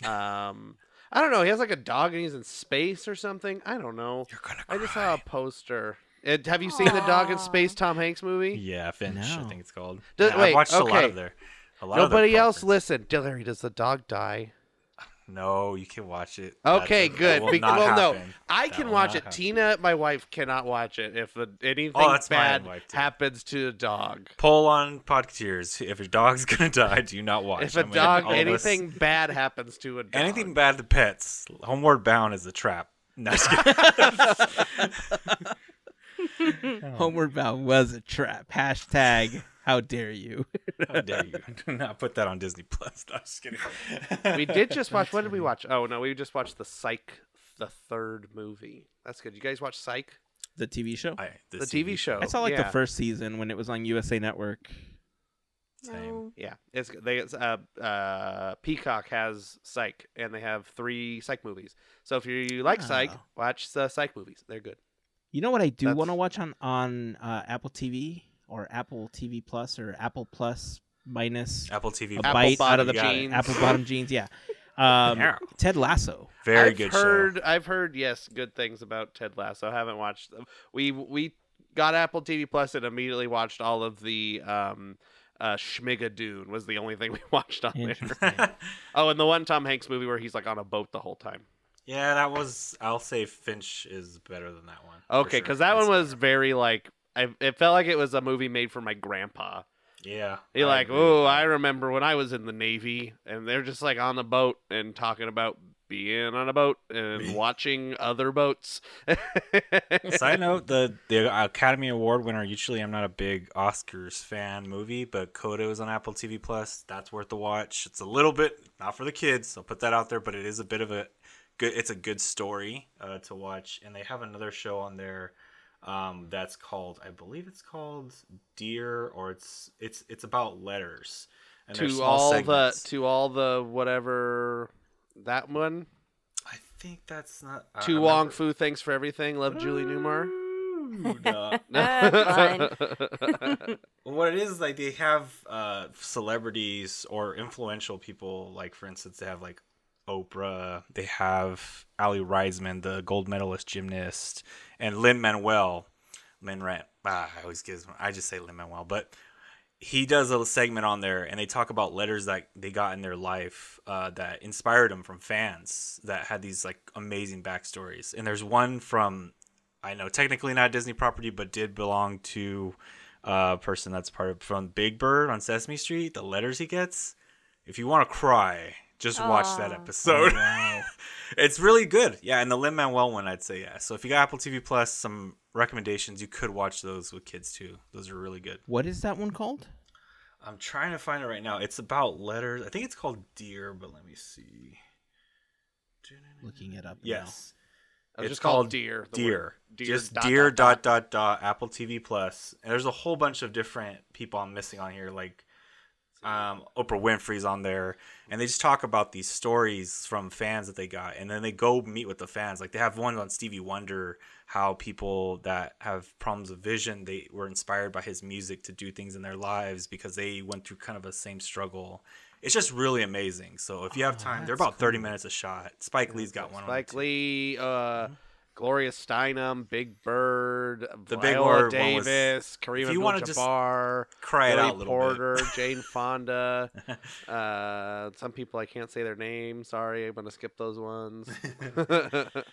[SPEAKER 5] Um, I don't know. He has like a dog and he's in space or something. I don't know.
[SPEAKER 4] You're gonna
[SPEAKER 5] I just saw a poster. It, have you seen the Dog in Space Tom Hanks movie?
[SPEAKER 4] Yeah, Finch. I think it's called.
[SPEAKER 5] Do-
[SPEAKER 4] Yeah,
[SPEAKER 5] wait,
[SPEAKER 4] I've watched a lot
[SPEAKER 5] okay.
[SPEAKER 4] of their. A lot of their
[SPEAKER 5] Nobody else
[SPEAKER 4] properties.
[SPEAKER 5] listen. Dillery, does the dog die?
[SPEAKER 4] No, you can watch it.
[SPEAKER 5] Okay,
[SPEAKER 4] a- that
[SPEAKER 5] good.
[SPEAKER 4] will
[SPEAKER 5] Bec-
[SPEAKER 4] not
[SPEAKER 5] well, no. I
[SPEAKER 4] That
[SPEAKER 5] can watch it.
[SPEAKER 4] happen.
[SPEAKER 5] Tina, my wife, cannot watch it if the, anything
[SPEAKER 4] Oh,
[SPEAKER 5] bad happens to a dog.
[SPEAKER 4] Poll on Podcateers. If your dog's (laughs) gonna die, do not watch.
[SPEAKER 5] If a
[SPEAKER 4] I mean,
[SPEAKER 5] dog,
[SPEAKER 4] all of us-
[SPEAKER 5] anything bad happens to a dog,
[SPEAKER 4] anything bad to pets, Homeward Bound is a trap. No, just. (laughs)
[SPEAKER 2] Homeward Bound was a trap. Hashtag how dare you?
[SPEAKER 4] How dare you? (laughs) Do not put that on Disney Plus. No, just kidding. (laughs)
[SPEAKER 5] we did just watch. (laughs) What did we watch? Oh no, we just watched the Psych, the third movie. That's good. You guys watch Psych?
[SPEAKER 2] the TV show.
[SPEAKER 4] I,
[SPEAKER 5] The TV show.
[SPEAKER 2] I saw like
[SPEAKER 5] yeah.
[SPEAKER 2] the first season when it was on USA Network.
[SPEAKER 4] Same.
[SPEAKER 3] No.
[SPEAKER 5] Yeah, it's they it's, uh uh Peacock has Psych, and they have three Psych movies. So if you like Psych,
[SPEAKER 2] Oh.
[SPEAKER 5] watch the Psych movies. They're good.
[SPEAKER 2] You know what I do
[SPEAKER 5] That's-
[SPEAKER 2] want to watch on on uh, Apple TV or Apple TV Plus or Apple Plus minus
[SPEAKER 4] Apple TV.
[SPEAKER 2] a
[SPEAKER 5] Apple
[SPEAKER 2] bite out of the
[SPEAKER 5] bottom jeans.
[SPEAKER 2] Apple bottom jeans. Yeah. (laughs) Um,
[SPEAKER 4] Yeah.
[SPEAKER 2] Ted Lasso.
[SPEAKER 4] Very
[SPEAKER 5] I've
[SPEAKER 4] good
[SPEAKER 5] heard,
[SPEAKER 4] show.
[SPEAKER 5] I've heard yes, good things about Ted Lasso. I haven't watched them. We we got Apple TV Plus and immediately watched all of the um uh Schmigadoon was the only thing (laughs) we watched on there. (laughs) Oh, and the one Tom Hanks movie where he's like on a boat the whole time.
[SPEAKER 4] Yeah, that was. I'll say Finch is better than that one. for
[SPEAKER 5] Okay,
[SPEAKER 4] sure.
[SPEAKER 5] because that
[SPEAKER 4] That's
[SPEAKER 5] one was
[SPEAKER 4] better.
[SPEAKER 5] very like I, it felt like it was a movie made for my grandpa.
[SPEAKER 4] Yeah.
[SPEAKER 5] He like, oh. I remember when I was in the Navy, and they're just like on the boat and talking about being on a boat and watching other boats. (laughs)
[SPEAKER 4] Side (laughs) note: the the Academy Award winner. Usually, I'm not a big Oscars fan movie, but Coda is on Apple TV Plus. That's worth the watch. It's a little bit not for the kids. I'll put that out there, but it is a bit of a good. It's a good story uh, to watch, and they have another show on there. Um, that's called, I believe it's called Dear, or it's it's it's about letters. And
[SPEAKER 5] to all
[SPEAKER 4] segments.
[SPEAKER 5] the to all the whatever that one.
[SPEAKER 4] I think that's not I-
[SPEAKER 5] To Wong Foo, thanks for everything. Love Julie Newmar.
[SPEAKER 4] Ooh, (laughs) no. (laughs) What it is like they have uh celebrities or influential people like for instance they have like oprah they have aly raisman the gold medalist gymnast and lin manuel lin Ran- ah, i always gives i just say lin manuel but he does a little segment on there and they talk about letters that they got in their life uh, that inspired them from fans that had these like amazing backstories and there's one from i know technically not disney property but did belong to uh, person that's part of from Big Bird on Sesame Street, the letters he gets, If you want to cry, just watch that episode.
[SPEAKER 2] Oh, (laughs) wow.
[SPEAKER 4] It's really good. Yeah, and the Lin Manuel one, I'd say yeah. So if you got Apple TV Plus, some recommendations you could watch those with kids too. Those are really good.
[SPEAKER 2] what is that one called?
[SPEAKER 4] I'm trying to find it right now. It's about letters. I think it's called Dear, but let me see.
[SPEAKER 2] Looking it up.
[SPEAKER 4] Yes.
[SPEAKER 5] I was
[SPEAKER 4] It's
[SPEAKER 5] just called
[SPEAKER 4] called
[SPEAKER 5] Deer. the
[SPEAKER 4] Dear.
[SPEAKER 5] word Deer
[SPEAKER 4] Just
[SPEAKER 5] dot,
[SPEAKER 4] Dear
[SPEAKER 5] dot,
[SPEAKER 4] dot, dot dot Apple TV Plus. And there's a whole bunch of different people I'm missing on here, like um, Oprah Winfrey's on there, and they just talk about these stories from fans that they got, and then they go meet with the fans. Like they have one on Stevie Wonder, how people that have problems with vision, they were inspired by his music to do things in their lives because they went through kind of a same struggle. It's just really amazing. So if you have
[SPEAKER 2] Oh,
[SPEAKER 4] time, they're about 30 minutes a shot. Spike Lee's got one. on
[SPEAKER 5] Spike
[SPEAKER 4] too.
[SPEAKER 5] Lee, uh, Gloria Steinem, Big Bird,
[SPEAKER 4] The
[SPEAKER 5] Viola
[SPEAKER 4] Bird one was-
[SPEAKER 5] Davis, Kareem
[SPEAKER 4] you wanna just
[SPEAKER 5] Abdul-Jabbar,
[SPEAKER 4] Cry it out a
[SPEAKER 5] Porter,
[SPEAKER 4] bit.
[SPEAKER 5] Jane (laughs) Fonda. (laughs) uh, some people I can't say their names. Sorry, I'm gonna skip those ones. (laughs)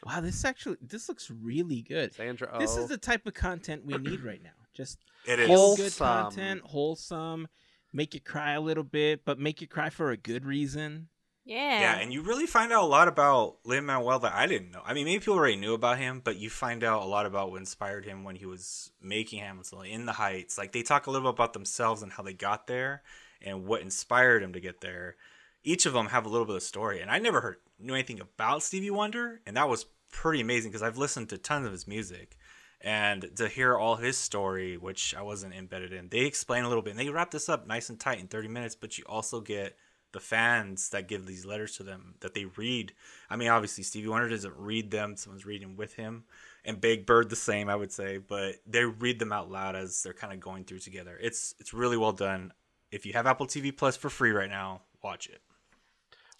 [SPEAKER 2] Wow, this actually this looks really good.
[SPEAKER 5] Sandra Oh.
[SPEAKER 2] This is the type of content we need right now. Just (clears throat)
[SPEAKER 4] It is.
[SPEAKER 2] feel good content, wholesome, make you cry a little bit, but make you cry for a good reason.
[SPEAKER 3] Yeah.
[SPEAKER 4] Yeah, and you really find out a lot about Lin Manuel that I didn't know. I mean, maybe people already knew about him, but you find out a lot about what inspired him when he was making Hamilton in the Heights. Like they talk a little bit about themselves and how they got there and what inspired him to get there. Each of them have a little bit of story, and I never heard knew anything about Stevie Wonder, and that was pretty amazing because I've listened to tons of his music. And to hear all his story, which I wasn't embedded in, they explain a little bit and they wrap this up nice and tight in 30 minutes, but you also get the fans that give these letters to them that they read. I mean, obviously Stevie Wonder doesn't read them; someone's reading with him, and Big Bird the same, I would say. But they read them out loud as they're kind of going through together. It's it's really well done. If you have Apple TV Plus for free right now, watch it.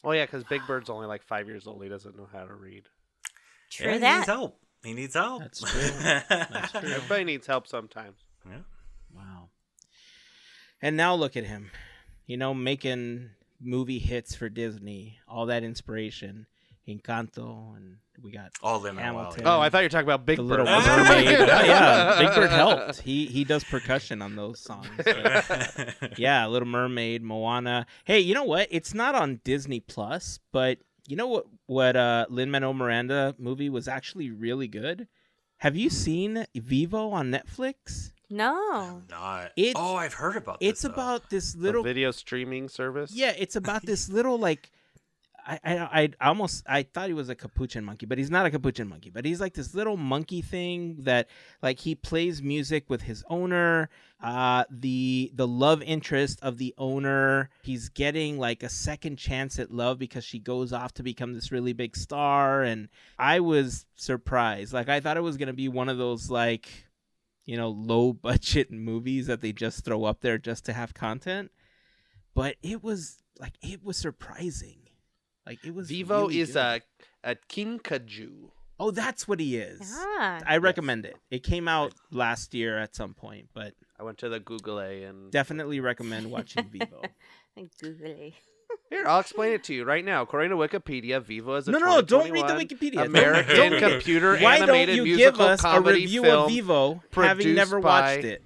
[SPEAKER 5] well, yeah, because Big Bird's only like five years old. He doesn't know how to read.
[SPEAKER 3] True
[SPEAKER 4] Yeah, He needs help. He needs help.
[SPEAKER 2] That's true. That's true.
[SPEAKER 5] Everybody needs help sometimes.
[SPEAKER 4] Yeah.
[SPEAKER 2] Wow. And now look at him, you know, making movie hits for Disney. All that inspiration, Encanto, and we got
[SPEAKER 4] All them.
[SPEAKER 2] Hamilton.
[SPEAKER 5] Oh, I thought you were talking about Big
[SPEAKER 2] the
[SPEAKER 5] Bird.
[SPEAKER 2] Little
[SPEAKER 4] Bird.
[SPEAKER 2] Mermaid. (laughs) yeah, yeah, Big Bird (laughs) helped. He he does percussion on those songs. (laughs) but- yeah, Little Mermaid, Moana. Hey, you know what? It's not on Disney Plus, but you know what? What uh, Lin Manuel Miranda movie was actually really good. Have you seen Vivo on Netflix?
[SPEAKER 3] No.
[SPEAKER 4] Not.
[SPEAKER 2] It's-
[SPEAKER 4] oh, I've heard about.
[SPEAKER 2] It's
[SPEAKER 4] this, though.
[SPEAKER 2] about this
[SPEAKER 5] The
[SPEAKER 2] little
[SPEAKER 5] video streaming service.
[SPEAKER 2] Yeah, it's about this (laughs) little like I, I I almost I thought he was a capuchin monkey, but he's not a capuchin monkey. But he's like this little monkey thing that like he plays music with his owner. Uh, the the love interest of the owner, he's getting like a second chance at love because she goes off to become this really big star. And I was surprised. Like I thought it was gonna be one of those like you know low (laughs) budget movies that they just throw up there just to have content but it was like it was surprising. Like it was.
[SPEAKER 5] Vivo
[SPEAKER 2] really
[SPEAKER 5] is
[SPEAKER 2] good.
[SPEAKER 5] a a kinkajou.
[SPEAKER 2] Oh, that's what he is.
[SPEAKER 3] Ah.
[SPEAKER 2] I recommend it. It came out last year at some point, but
[SPEAKER 5] I went to the Google A and
[SPEAKER 2] definitely recommend watching Vivo. (laughs)
[SPEAKER 3] Googly.
[SPEAKER 5] Here I'll explain it to you right now. According to Wikipedia, Vivo is a
[SPEAKER 2] no, no, no. don't read the Wikipedia. Don't-
[SPEAKER 5] American
[SPEAKER 2] don't-
[SPEAKER 5] computer
[SPEAKER 2] Why don't you
[SPEAKER 5] musical
[SPEAKER 2] give us a review
[SPEAKER 5] film.
[SPEAKER 2] of Vivo, having
[SPEAKER 5] produced
[SPEAKER 2] never
[SPEAKER 5] by-
[SPEAKER 2] watched it?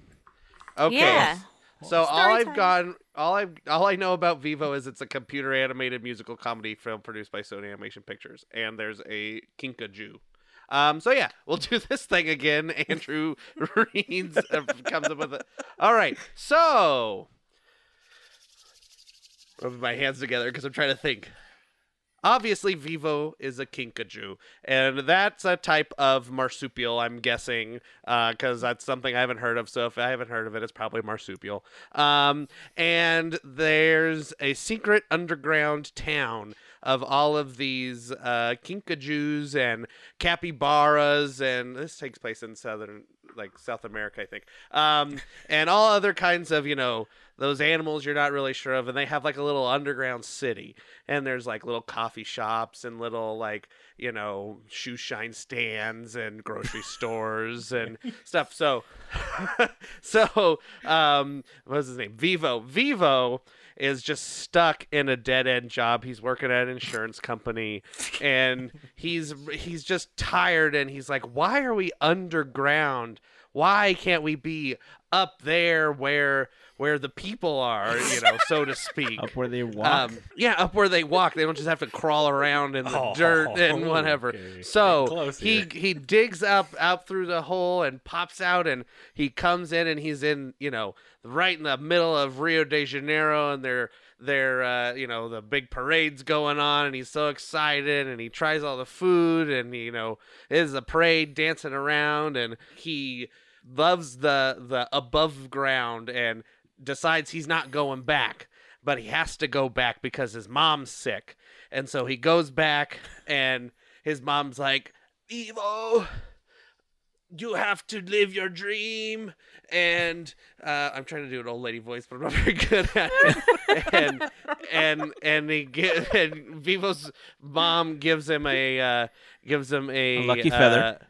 [SPEAKER 5] Okay.
[SPEAKER 3] Yeah.
[SPEAKER 5] So all I've
[SPEAKER 3] time.
[SPEAKER 5] gotten, all I all I know about Vivo is it's a computer animated musical comedy film produced by Sony Animation Pictures, and there's a kinkajou. Um, so yeah, we'll do (laughs) this thing again. Andrew (laughs) reads, uh, comes up with it. All right, so rubbing my hands together because I'm trying to think. Obviously, Vivo is a kinkajou, and that's a type of marsupial, I'm guessing, because that's something I haven't heard of. So if I haven't heard of it, it's probably marsupial. Um, and there's a secret underground town of all of these uh, kinkajous and capybaras, and this takes place in southern, like South America, I think, um, and all other kinds of, you know, those animals you're not really sure of, and they have like a little underground city, and there's like little coffee shops and little like you know shoe shine stands and grocery (laughs) stores and (laughs) stuff. So, (laughs) so um, what's his name? Vivo. Vivo is just stuck in a dead end job. He's working at an insurance company and he's he's just tired and he's like, "Why are we underground? Why can't we be up there where where the people are, you know, so to speak.
[SPEAKER 2] Up where they walk.
[SPEAKER 5] Um, yeah, up where they walk. They don't just have to crawl around in the
[SPEAKER 4] Oh,
[SPEAKER 5] dirt and whatever.
[SPEAKER 4] okay.
[SPEAKER 5] So he he digs up out through the hole and pops out, and he comes in, and he's in you know right in the middle of Rio de Janeiro, and they're they're uh, you know the big parade's going on, and he's so excited, and he tries all the food, and you know is the parade dancing around, and he loves the the above ground and decides he's not going back but he has to go back because his mom's sick. And so he goes back and his mom's like evo you have to live your dream. And uh, i'm trying to do an old lady voice but i'm not very good at it. (laughs) And and and he get, and vivo's mom gives him a uh, gives him a,
[SPEAKER 2] A lucky feather.
[SPEAKER 5] uh,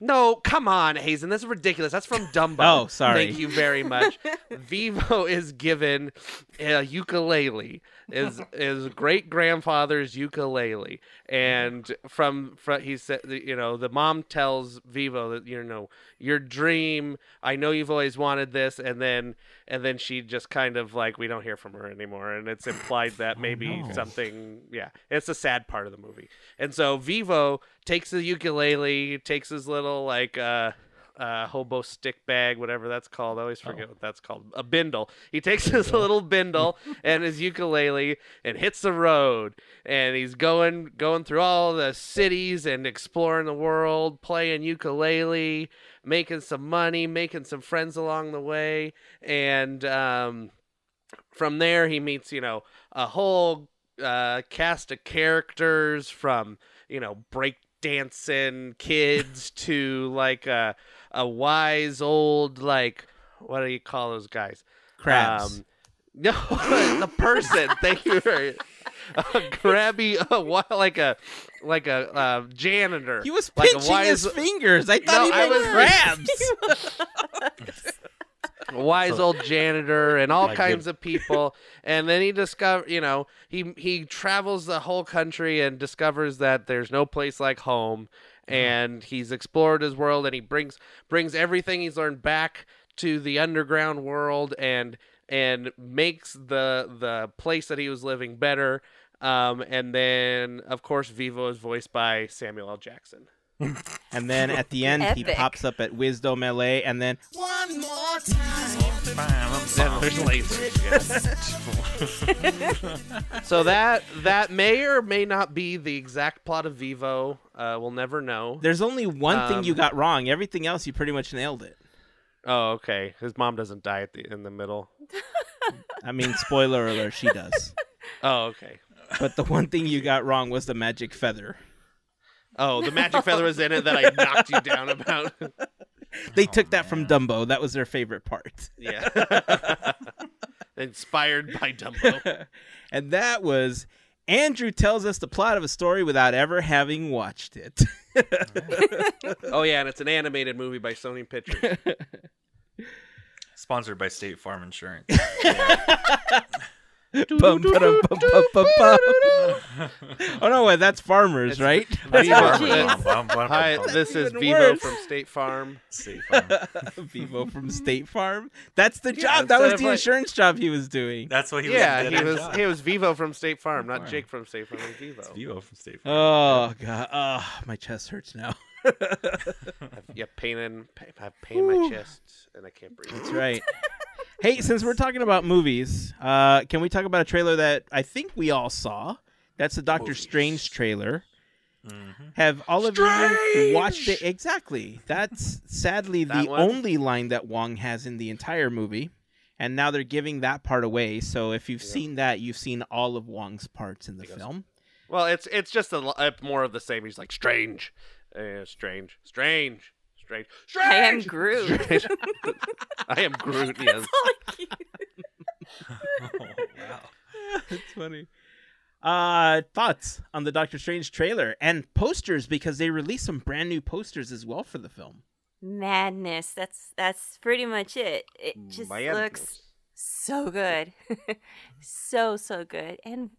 [SPEAKER 5] no, come on, Hazen. That's ridiculous. That's from Dumbo.
[SPEAKER 2] Oh, sorry.
[SPEAKER 5] Thank you very much. (laughs) Vivo is given a ukulele. Is is great grandfather's ukulele, and from from he said, you know, the mom tells Vivo that you know your dream. I know you've always wanted this, and then and then she just kind of like we don't hear from her anymore, and it's implied that maybe
[SPEAKER 2] no.
[SPEAKER 5] something. Yeah, it's a sad part of the movie, and so Vivo takes the ukulele, takes his little like uh uh, hobo stick bag, whatever that's called. I always forget what that's called. A bindle. He takes his little bindle (laughs) and his ukulele and hits the road. And he's going going through all the cities and exploring the world, playing ukulele, making some money, making some friends along the way. And um, from there, he meets you know a whole uh, cast of characters from you know break dancing kids to like a a wise old like what do you call those guys?
[SPEAKER 2] Crabs.
[SPEAKER 5] Um, (laughs) no, the person. (laughs) Thank you. Very, a grabby, uh, like a like a uh, janitor.
[SPEAKER 2] he was
[SPEAKER 5] like a
[SPEAKER 2] pinching
[SPEAKER 5] wise,
[SPEAKER 2] his fingers. I thought
[SPEAKER 5] No,
[SPEAKER 2] he
[SPEAKER 5] I was-
[SPEAKER 2] crabs. (laughs)
[SPEAKER 5] a wise old janitor and all
[SPEAKER 4] Like
[SPEAKER 5] kinds of people and then he discover you know he he travels the whole country and discovers that there's no place like home and he's explored his world and he brings brings everything he's learned back to the underground world and and makes the the place that he was living better um, and then of course Vivo is voiced by Samuel L. Jackson.
[SPEAKER 2] And then at the end, he pops up at Wisdome LA, and then
[SPEAKER 5] Then there's lasers. so that that may or may not be the exact plot of Vivo. Uh, we'll never know.
[SPEAKER 2] there's only one thing you
[SPEAKER 5] Um,
[SPEAKER 2] got wrong. Everything else, you pretty much nailed it.
[SPEAKER 5] Oh, okay. His mom doesn't die at the in the middle.
[SPEAKER 2] I mean, spoiler alert, she does. (laughs)
[SPEAKER 5] Oh, okay.
[SPEAKER 2] But the one thing you got wrong was the magic feather.
[SPEAKER 5] Oh, the magic feather was in it that I (laughs) knocked you down about. (laughs)
[SPEAKER 2] They took that from Dumbo. That was their favorite part.
[SPEAKER 5] yeah. (laughs) Inspired by Dumbo.
[SPEAKER 2] and that was Andrew tells us the plot of a story without ever having watched it.
[SPEAKER 5] Oh yeah, and it's an animated movie by Sony Pictures.
[SPEAKER 4] Sponsored by State Farm Insurance.
[SPEAKER 2] Bum, (laughs) (laughs) oh no, wait, that's farmers, right? (laughs)
[SPEAKER 5] Vivo-
[SPEAKER 3] jeez.
[SPEAKER 5] Hi, this is
[SPEAKER 2] Even
[SPEAKER 5] Vivo
[SPEAKER 2] worse.
[SPEAKER 5] from State Farm.
[SPEAKER 4] State Farm.
[SPEAKER 2] Vivo from State Farm. That's the
[SPEAKER 5] Yeah,
[SPEAKER 2] job. That was
[SPEAKER 5] of
[SPEAKER 2] the
[SPEAKER 5] like-
[SPEAKER 2] insurance job he was doing.
[SPEAKER 4] That's what he
[SPEAKER 5] Yeah,
[SPEAKER 4] was.
[SPEAKER 5] he was he was Vivo from State Farm, not Jake from State Farm. It was Vivo.
[SPEAKER 4] Vivo from State Farm.
[SPEAKER 2] Oh god, oh, my chest hurts now.
[SPEAKER 5] Yeah, pain in I have pain in my chest and I can't breathe.
[SPEAKER 2] That's right. Hey, since we're talking about movies, uh, can we talk about a trailer that I think we all saw? That's the Doctor Strange trailer. Have all of you watched it? Exactly. That's sadly
[SPEAKER 5] That
[SPEAKER 2] the
[SPEAKER 5] one?
[SPEAKER 2] only line that Wong has in the entire movie. And now they're giving that part away. So if you've seen that, you've seen all of Wong's parts in the film.
[SPEAKER 5] Well, it's it's just a, more of the same. He's like strange, uh, strange, strange, strange, strange. (laughs)
[SPEAKER 3] I am Groot.
[SPEAKER 5] Strange. I am Groot. Yes.
[SPEAKER 4] Oh, wow. (laughs)
[SPEAKER 2] That's funny. Uh, thoughts on the Doctor Strange trailer and posters because they released some brand new posters as well for the film.
[SPEAKER 3] Madness. That's that's pretty much it. It just
[SPEAKER 5] Madness.
[SPEAKER 3] looks so good. (laughs) so so good. And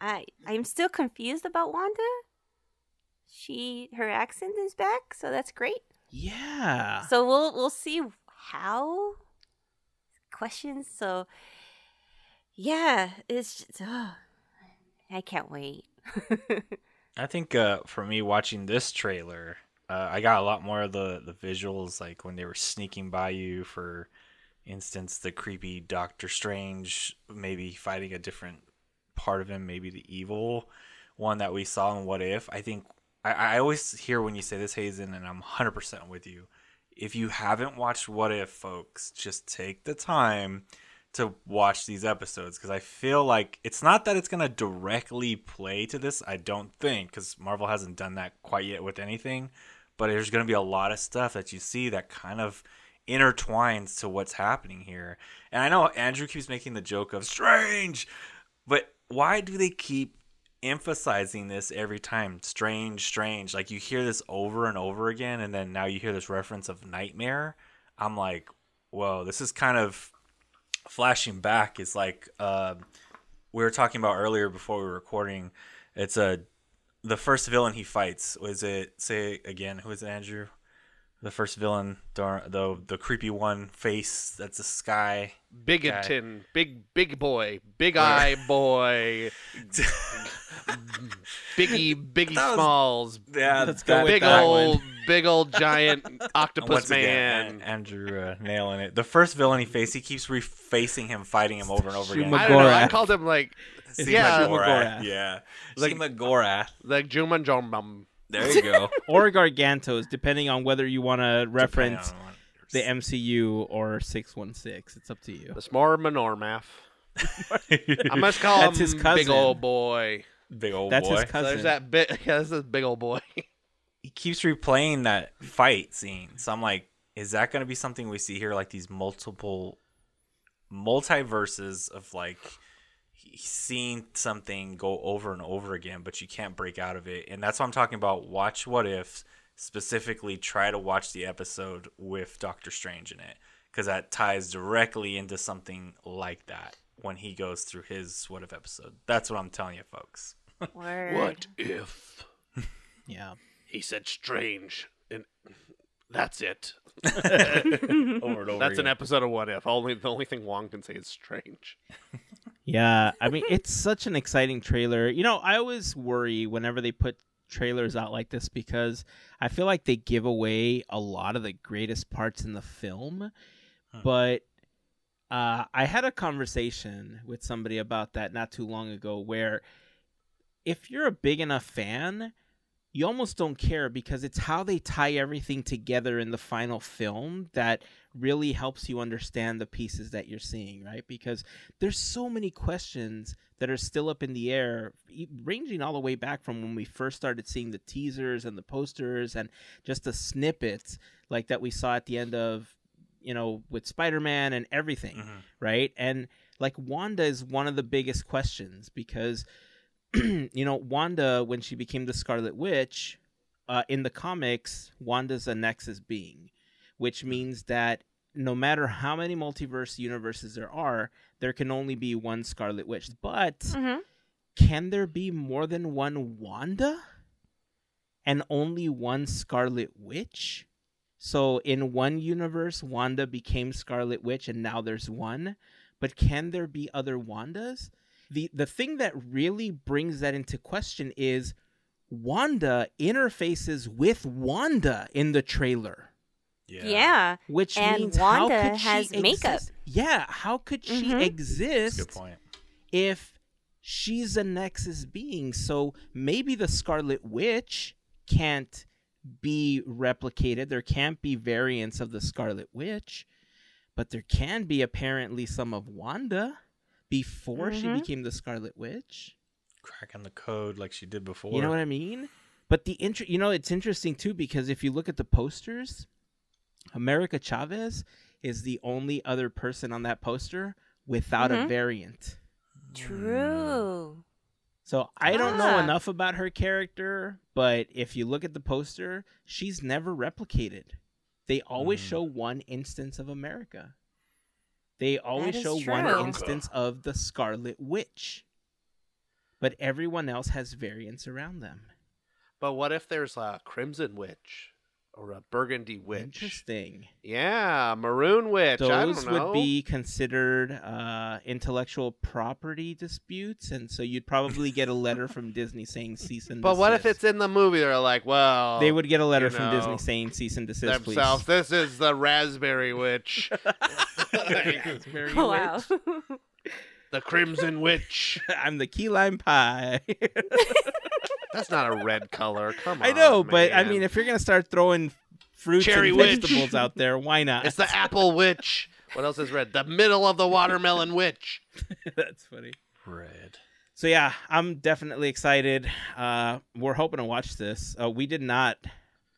[SPEAKER 3] I I'm still confused about Wanda. She her accent is back, so that's great.
[SPEAKER 2] Yeah.
[SPEAKER 3] So we'll we'll see how questions. So, yeah, it's just, oh, I can't wait. (laughs)
[SPEAKER 4] I think uh, for me watching this trailer, uh, I got a lot more of the the visuals, like when they were sneaking by you. For instance, the creepy Doctor Strange, maybe fighting a different part of him, maybe the evil one that we saw in What If. I think I, I always hear when you say this, Hazen, and I'm 100% with you. If you haven't watched What If, folks, just take the time to watch these episodes because I feel like it's not that it's going to directly play to this. I don't think because Marvel hasn't done that quite yet with anything. But there's going to be a lot of stuff that you see that kind of intertwines to what's happening here. And I know Andrew keeps making the joke of strange, but why do they keep emphasizing this every time? Strange, strange. Like you hear this over and over again, and then now you hear this reference of nightmare. I'm like, whoa, this is kind of flashing back It's like uh, we were talking about earlier before we were recording. It's a the first villain he fights was it say again who is it Andrew? The first villain, the the, the creepy one face that's a sky.
[SPEAKER 5] Bigoton, big big boy, big eye boy, (laughs) Biggie Biggie
[SPEAKER 4] was-
[SPEAKER 5] Smalls,
[SPEAKER 4] Yeah,
[SPEAKER 2] Let's
[SPEAKER 4] that-
[SPEAKER 5] big
[SPEAKER 2] that
[SPEAKER 5] old
[SPEAKER 2] one.
[SPEAKER 5] big old giant (laughs) octopus
[SPEAKER 4] Once
[SPEAKER 5] man.
[SPEAKER 4] again, Andrew uh, nailing it. The first villain he faced, he keeps refacing him, fighting him over and over again.
[SPEAKER 2] Shuma
[SPEAKER 5] I don't know. I called him like
[SPEAKER 4] Shima
[SPEAKER 5] yeah,
[SPEAKER 4] Gorath,
[SPEAKER 2] Gorath.
[SPEAKER 4] yeah,
[SPEAKER 5] Like-
[SPEAKER 4] Shima Gorath.
[SPEAKER 5] like Juman Jombum.
[SPEAKER 4] There you go. (laughs)
[SPEAKER 2] or Gargantos, depending on whether you want to reference the MCU or 616. It's up to you.
[SPEAKER 5] The Smar Menormath. (laughs) I must call
[SPEAKER 2] That's
[SPEAKER 5] him
[SPEAKER 2] his cousin.
[SPEAKER 5] big old boy.
[SPEAKER 4] big old boy.
[SPEAKER 2] That's
[SPEAKER 4] boy.
[SPEAKER 2] his
[SPEAKER 5] So
[SPEAKER 2] cousin.
[SPEAKER 5] there's that (laughs) big. Yeah, this is big old boy.
[SPEAKER 4] he keeps replaying that fight scene. So I'm like, is that going to be something we see here? Like these multiple multiverses of like seeing something go over and over again, but you can't break out of it. And that's what I'm talking about. Watch What If. Specifically, try to watch the episode with Doctor Strange in it because that ties directly into something like that when he goes through his What If episode. That's what I'm telling you, folks. (laughs)
[SPEAKER 3] Word.
[SPEAKER 5] if (laughs)
[SPEAKER 2] yeah.
[SPEAKER 5] he said strange? And that's it. (laughs)
[SPEAKER 4] over and over.
[SPEAKER 5] That's an episode of What If. Only the only thing Wong can say is strange.
[SPEAKER 2] Yeah, I mean it's such an exciting trailer. You know, I always worry whenever they put trailers out like this because I feel like they give away a lot of the greatest parts in the film. But uh, I had a conversation with somebody about that not too long ago where if you're a big enough fan, you almost don't care because it's how they tie everything together in the final film that really helps you understand the pieces that you're seeing, right? Because there's so many questions that are still up in the air, ranging all the way back from when we first started seeing the teasers and the posters and just the snippets like that we saw at the end of, you know, with Spider-Man and everything,
[SPEAKER 4] Mhm.
[SPEAKER 2] right? And like Wanda is one of the biggest questions because (clears throat) you know, Wanda when she became the Scarlet Witch, uh, in the comics, Wanda's a Nexus being, which means that no matter how many multiverse universes there are, there can only be one Scarlet Witch. But
[SPEAKER 3] hmm
[SPEAKER 2] can there be more than one Wanda and only one Scarlet Witch? So in one universe, Wanda became Scarlet Witch and now there's one. But can there be other Wandas? The the thing that really brings that into question is Wanda interfaces with Wanda in the trailer.
[SPEAKER 3] Yeah.
[SPEAKER 2] Which
[SPEAKER 3] And
[SPEAKER 2] means how
[SPEAKER 3] Wanda
[SPEAKER 2] could she
[SPEAKER 3] has makeup.
[SPEAKER 2] exist? Yeah, how could she
[SPEAKER 3] Mhm.
[SPEAKER 2] exist
[SPEAKER 4] Good point.
[SPEAKER 2] if she's a Nexus being. So maybe the Scarlet Witch can't be replicated. There can't be variants of the Scarlet Witch, but there can be apparently some of Wanda before she
[SPEAKER 3] Mhm.
[SPEAKER 2] became the Scarlet Witch.
[SPEAKER 4] Cracking the code like she did before.
[SPEAKER 2] You know what I mean? But the inter- you know, it's interesting too because if you look at the posters, America Chavez is the only other person on that poster without a
[SPEAKER 3] Mhm.
[SPEAKER 2] variant.
[SPEAKER 3] True.
[SPEAKER 2] So I don't know
[SPEAKER 3] Ah.
[SPEAKER 2] enough about her character, but if you look at the poster, she's never replicated. They always
[SPEAKER 4] Mm.
[SPEAKER 2] show one instance of America. They always
[SPEAKER 3] is
[SPEAKER 2] show one instance of the Scarlet Witch. But everyone else has variants around them.
[SPEAKER 5] But what if there's a Crimson Witch or a burgundy witch.
[SPEAKER 2] Interesting.
[SPEAKER 5] Yeah, maroon witch. I
[SPEAKER 2] Those
[SPEAKER 5] don't know.
[SPEAKER 2] would be considered uh, intellectual property disputes, and so you'd probably get a letter from (laughs) Disney saying cease and desist.
[SPEAKER 5] But what if it's in the movie? They're like, well,
[SPEAKER 2] They would get a letter from
[SPEAKER 5] know,
[SPEAKER 2] Disney saying cease and desist, please.
[SPEAKER 5] themselves. This is the raspberry witch, (laughs)
[SPEAKER 2] Raspberry
[SPEAKER 3] wow.
[SPEAKER 2] witch.
[SPEAKER 5] the (laughs) crimson witch.
[SPEAKER 2] I'm the key lime pie. (laughs)
[SPEAKER 5] That's not a red color. Come on.
[SPEAKER 2] I know, but I mean, if you're gonna start throwing fruits
[SPEAKER 5] Cherry
[SPEAKER 2] and
[SPEAKER 5] witch.
[SPEAKER 2] vegetables out there, why (laughs) not?
[SPEAKER 5] it's the apple witch. What else is red? The middle of the watermelon witch.
[SPEAKER 2] That's funny.
[SPEAKER 4] Red.
[SPEAKER 2] So yeah, I'm definitely excited. Uh, we're hoping to watch this. Uh, we did not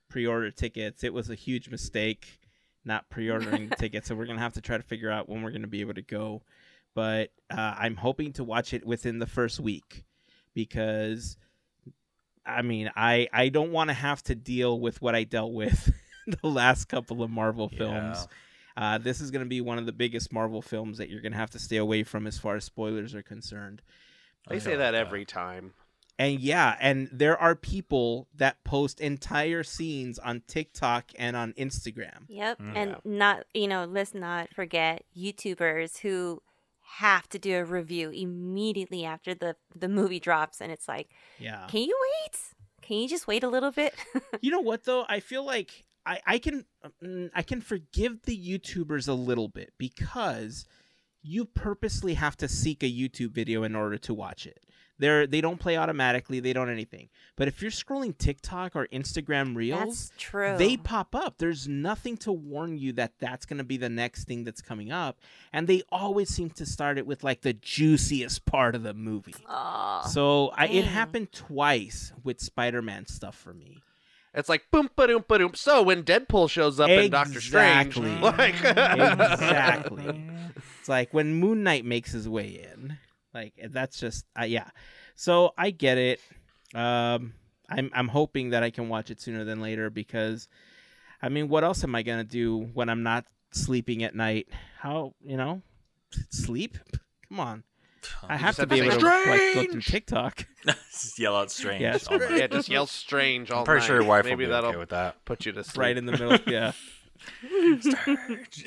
[SPEAKER 2] pre-order tickets. It was a huge mistake not pre-ordering the (laughs) tickets. So we're gonna have to try to figure out when we're gonna be able to go. But uh, I'm hoping to watch it within the first week because, I mean, I I don't want to have to deal with what I dealt with (laughs) the last couple of Marvel films. Uh, this is going to be one of the biggest Marvel films that you're going to have to stay away from as far as spoilers are concerned.
[SPEAKER 5] They
[SPEAKER 4] I
[SPEAKER 5] say
[SPEAKER 4] know
[SPEAKER 5] that
[SPEAKER 4] that.
[SPEAKER 5] every time.
[SPEAKER 2] And yeah, and there are people that post entire scenes on TikTok and on Instagram.
[SPEAKER 3] Yep.
[SPEAKER 4] Mm.
[SPEAKER 3] And not, you know, let's not forget YouTubers who have to do a review immediately after the the movie drops and it's like,
[SPEAKER 2] Yeah.
[SPEAKER 3] "Can you wait? Can you just wait a little bit?" (laughs)
[SPEAKER 2] you know what though? I feel like I I can mm, I can forgive the YouTubers a little bit because you purposely have to seek a YouTube video in order to watch it. They're they don't play automatically, they don't anything. But if you're scrolling TikTok or Instagram Reels,
[SPEAKER 3] That's true.
[SPEAKER 2] they pop up. There's nothing to warn you that that's going to be the next thing that's coming up. And they always seem to start it with like the juiciest part of the movie.
[SPEAKER 3] Aw.
[SPEAKER 2] So I, it happened twice with Spider Man stuff for me.
[SPEAKER 5] It's like boom, ba doom, ba doom. So when Deadpool shows up in Doctor Strange, (laughs) like (laughs)
[SPEAKER 2] Exactly. It's like when Moon Knight makes his way in. Like that's just uh, yeah. So I get it. Um, I'm I'm hoping that I can watch it sooner than later because, I mean, what else am I gonna do when I'm not sleeping at night? How you know, sleep? Come on. I have to be
[SPEAKER 5] to
[SPEAKER 2] able
[SPEAKER 5] say,
[SPEAKER 2] to like go through
[SPEAKER 5] "Strange!"
[SPEAKER 2] TikTok. (laughs) (laughs)
[SPEAKER 4] Just yell out strange.
[SPEAKER 2] Yeah,
[SPEAKER 4] all night.
[SPEAKER 5] yeah, just yell strange all
[SPEAKER 4] I'm pretty
[SPEAKER 5] night.
[SPEAKER 4] sure your wife
[SPEAKER 5] Maybe
[SPEAKER 4] will be
[SPEAKER 5] that'll
[SPEAKER 4] okay with that.
[SPEAKER 5] put you to sleep.
[SPEAKER 2] right in the middle. Yeah.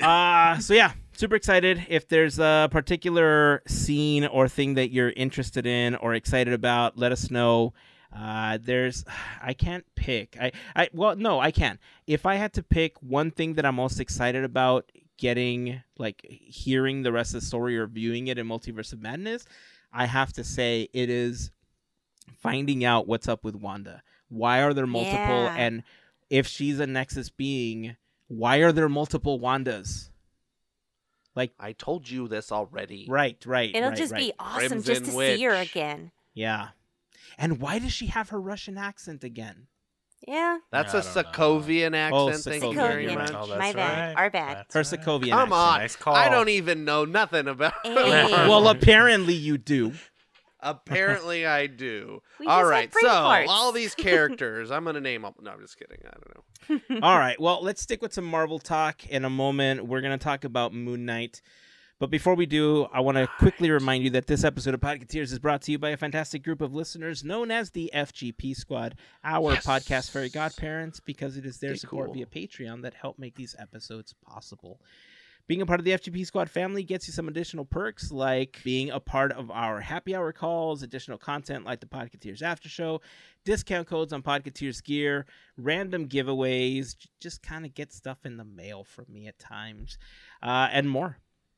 [SPEAKER 2] (laughs) uh so yeah, super excited. If there's a particular scene or thing that you're interested in or excited about, let us know. Uh there's (sighs) I can't pick. I I well no, I can. If I had to pick one thing that I'm most excited about getting like hearing the rest of the story or viewing it in Multiverse of Madness, I have to say it is finding out what's up with Wanda. Why are there multiple
[SPEAKER 3] Yeah.
[SPEAKER 2] and if she's a Nexus being, why are there multiple Wandas? Like
[SPEAKER 5] I told you this already.
[SPEAKER 2] right, right.
[SPEAKER 3] It'll
[SPEAKER 2] right,
[SPEAKER 3] just
[SPEAKER 2] right.
[SPEAKER 3] be awesome
[SPEAKER 5] Crimson
[SPEAKER 3] just to see her again.
[SPEAKER 2] Yeah. And why does she have her Russian accent again?
[SPEAKER 3] Yeah.
[SPEAKER 5] That's
[SPEAKER 4] I
[SPEAKER 5] a
[SPEAKER 4] don't know.
[SPEAKER 5] Sokovian oh, accent. Thank you
[SPEAKER 2] Sokovian,
[SPEAKER 5] very much.
[SPEAKER 4] Oh,
[SPEAKER 3] My
[SPEAKER 4] that's
[SPEAKER 3] bad.
[SPEAKER 4] right.
[SPEAKER 3] Our bad.
[SPEAKER 4] That's
[SPEAKER 2] Her
[SPEAKER 4] right.
[SPEAKER 2] Sokovian
[SPEAKER 5] Come
[SPEAKER 2] accent.
[SPEAKER 5] on.
[SPEAKER 4] Nice call.
[SPEAKER 5] I don't even know nothing about
[SPEAKER 3] Hey.
[SPEAKER 2] Well, (laughs) apparently you do.
[SPEAKER 5] Apparently, (laughs) I do.
[SPEAKER 3] We
[SPEAKER 5] all
[SPEAKER 3] just had
[SPEAKER 5] right,
[SPEAKER 3] brain
[SPEAKER 5] so
[SPEAKER 3] farts.
[SPEAKER 5] all these (laughs) characters, I'm gonna name them. No, I'm just kidding. I don't know. (laughs)
[SPEAKER 2] All right. Well, let's stick with some Marvel talk in a moment. We're going to talk about Moon Knight. But before we do, I want to quickly remind you that this episode of Podcateers is brought to you by a fantastic group of listeners known as the FGP Squad, our
[SPEAKER 5] Yes.
[SPEAKER 2] podcast fairy godparents, because it is their
[SPEAKER 5] Stay
[SPEAKER 2] support
[SPEAKER 5] cool.
[SPEAKER 2] via Patreon that help make these episodes possible. Being a part of the FGP Squad family gets you some additional perks like being a part of our happy hour calls, additional content like the Podcateers After Show, discount codes on Podcateers gear, random giveaways, just kind of get stuff in the mail from me at times, uh, and more.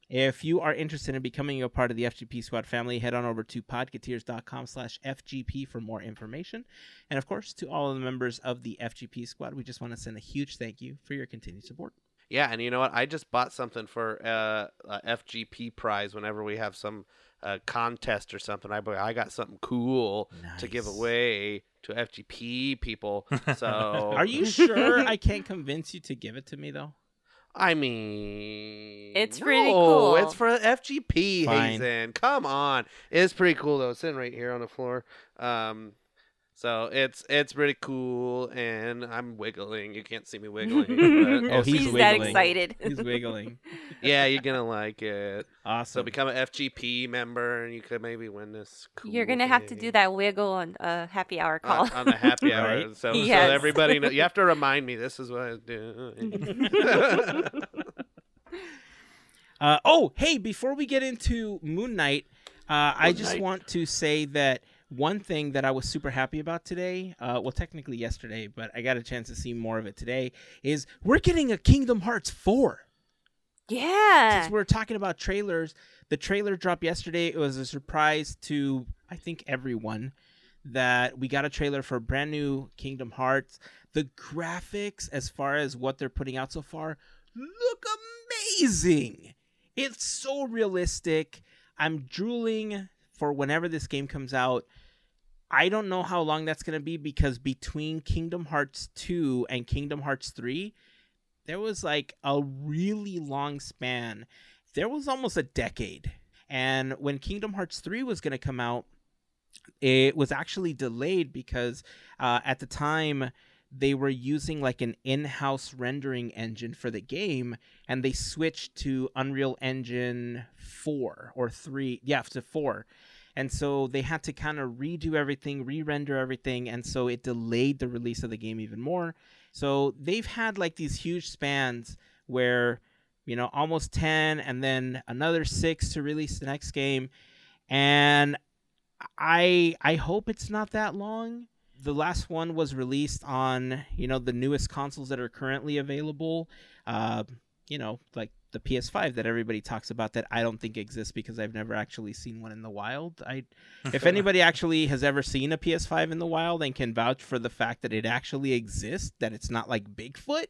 [SPEAKER 2] If you are interested in becoming a part of the FGP Squad family, head on over to podcateers.com slash FGP for more information. And of course, to all of the members of the FGP Squad, we just want to send a huge thank you for your continued support.
[SPEAKER 5] Yeah, and you know what? I just bought something for uh, a FGP prize. Whenever we have some uh, contest or something, I I got something cool to give away to FGP people. (laughs) So
[SPEAKER 2] Are you sure I can't convince you to give it to me, though?
[SPEAKER 5] I mean,
[SPEAKER 3] It's pretty
[SPEAKER 5] no,
[SPEAKER 3] cool.
[SPEAKER 5] It's for FGP,
[SPEAKER 2] Fine.
[SPEAKER 5] Hazen. Come on, it's pretty cool though. It's sitting right here on the floor. Um, So it's it's pretty cool, and I'm wiggling. You can't see me wiggling. (laughs)
[SPEAKER 2] Oh,
[SPEAKER 5] it's-
[SPEAKER 2] he's
[SPEAKER 3] He's that excited.
[SPEAKER 2] He's wiggling. (laughs)
[SPEAKER 5] yeah, you're gonna like it.
[SPEAKER 2] Awesome.
[SPEAKER 5] So become an FGP member, and you could maybe win this. Cool
[SPEAKER 3] You're gonna have to do that wiggle on a happy hour call.
[SPEAKER 5] on, on the happy (laughs) hour.
[SPEAKER 2] Right.
[SPEAKER 5] So, so everybody, know, you have to remind me. This is what I was doing.
[SPEAKER 2] Uh, oh, hey! Before we get into Moon Knight, uh, I just
[SPEAKER 5] Knight.
[SPEAKER 2] want to say that one thing that I was super happy about today, uh, well, technically yesterday, but I got a chance to see more of it today, is we're getting a Kingdom Hearts four.
[SPEAKER 3] yeah.
[SPEAKER 2] Since we're talking about trailers, the trailer dropped yesterday. It was a surprise to I think everyone that we got a trailer for brand new Kingdom Hearts. The graphics, as far as what they're putting out so far, look amazing. It's so realistic. I'm drooling for whenever this game comes out. I don't know how long that's going to be because between Kingdom Hearts 2 and Kingdom Hearts 3, there was like a really long span. There was almost a decade. And when Kingdom Hearts 3 was going to come out, it was actually delayed because uh, at the time they were using like an in-house rendering engine for the game and they switched to Unreal Engine 4 or 3 yeah to 4 and so they had to kind of redo everything re-render everything and so it delayed the release of the game even more so they've had like these huge spans where you know almost 10 and then another 6 to release the next game and I I hope it's not that long. The last one was released on you know the newest consoles that are currently available. Uh, you know, like the PS5 that everybody talks about that I don't think exists because I've never actually seen one in the wild. I (laughs) if anybody actually has ever seen a PS5 in the wild and can vouch for the fact that it actually exists, that it's not like Bigfoot,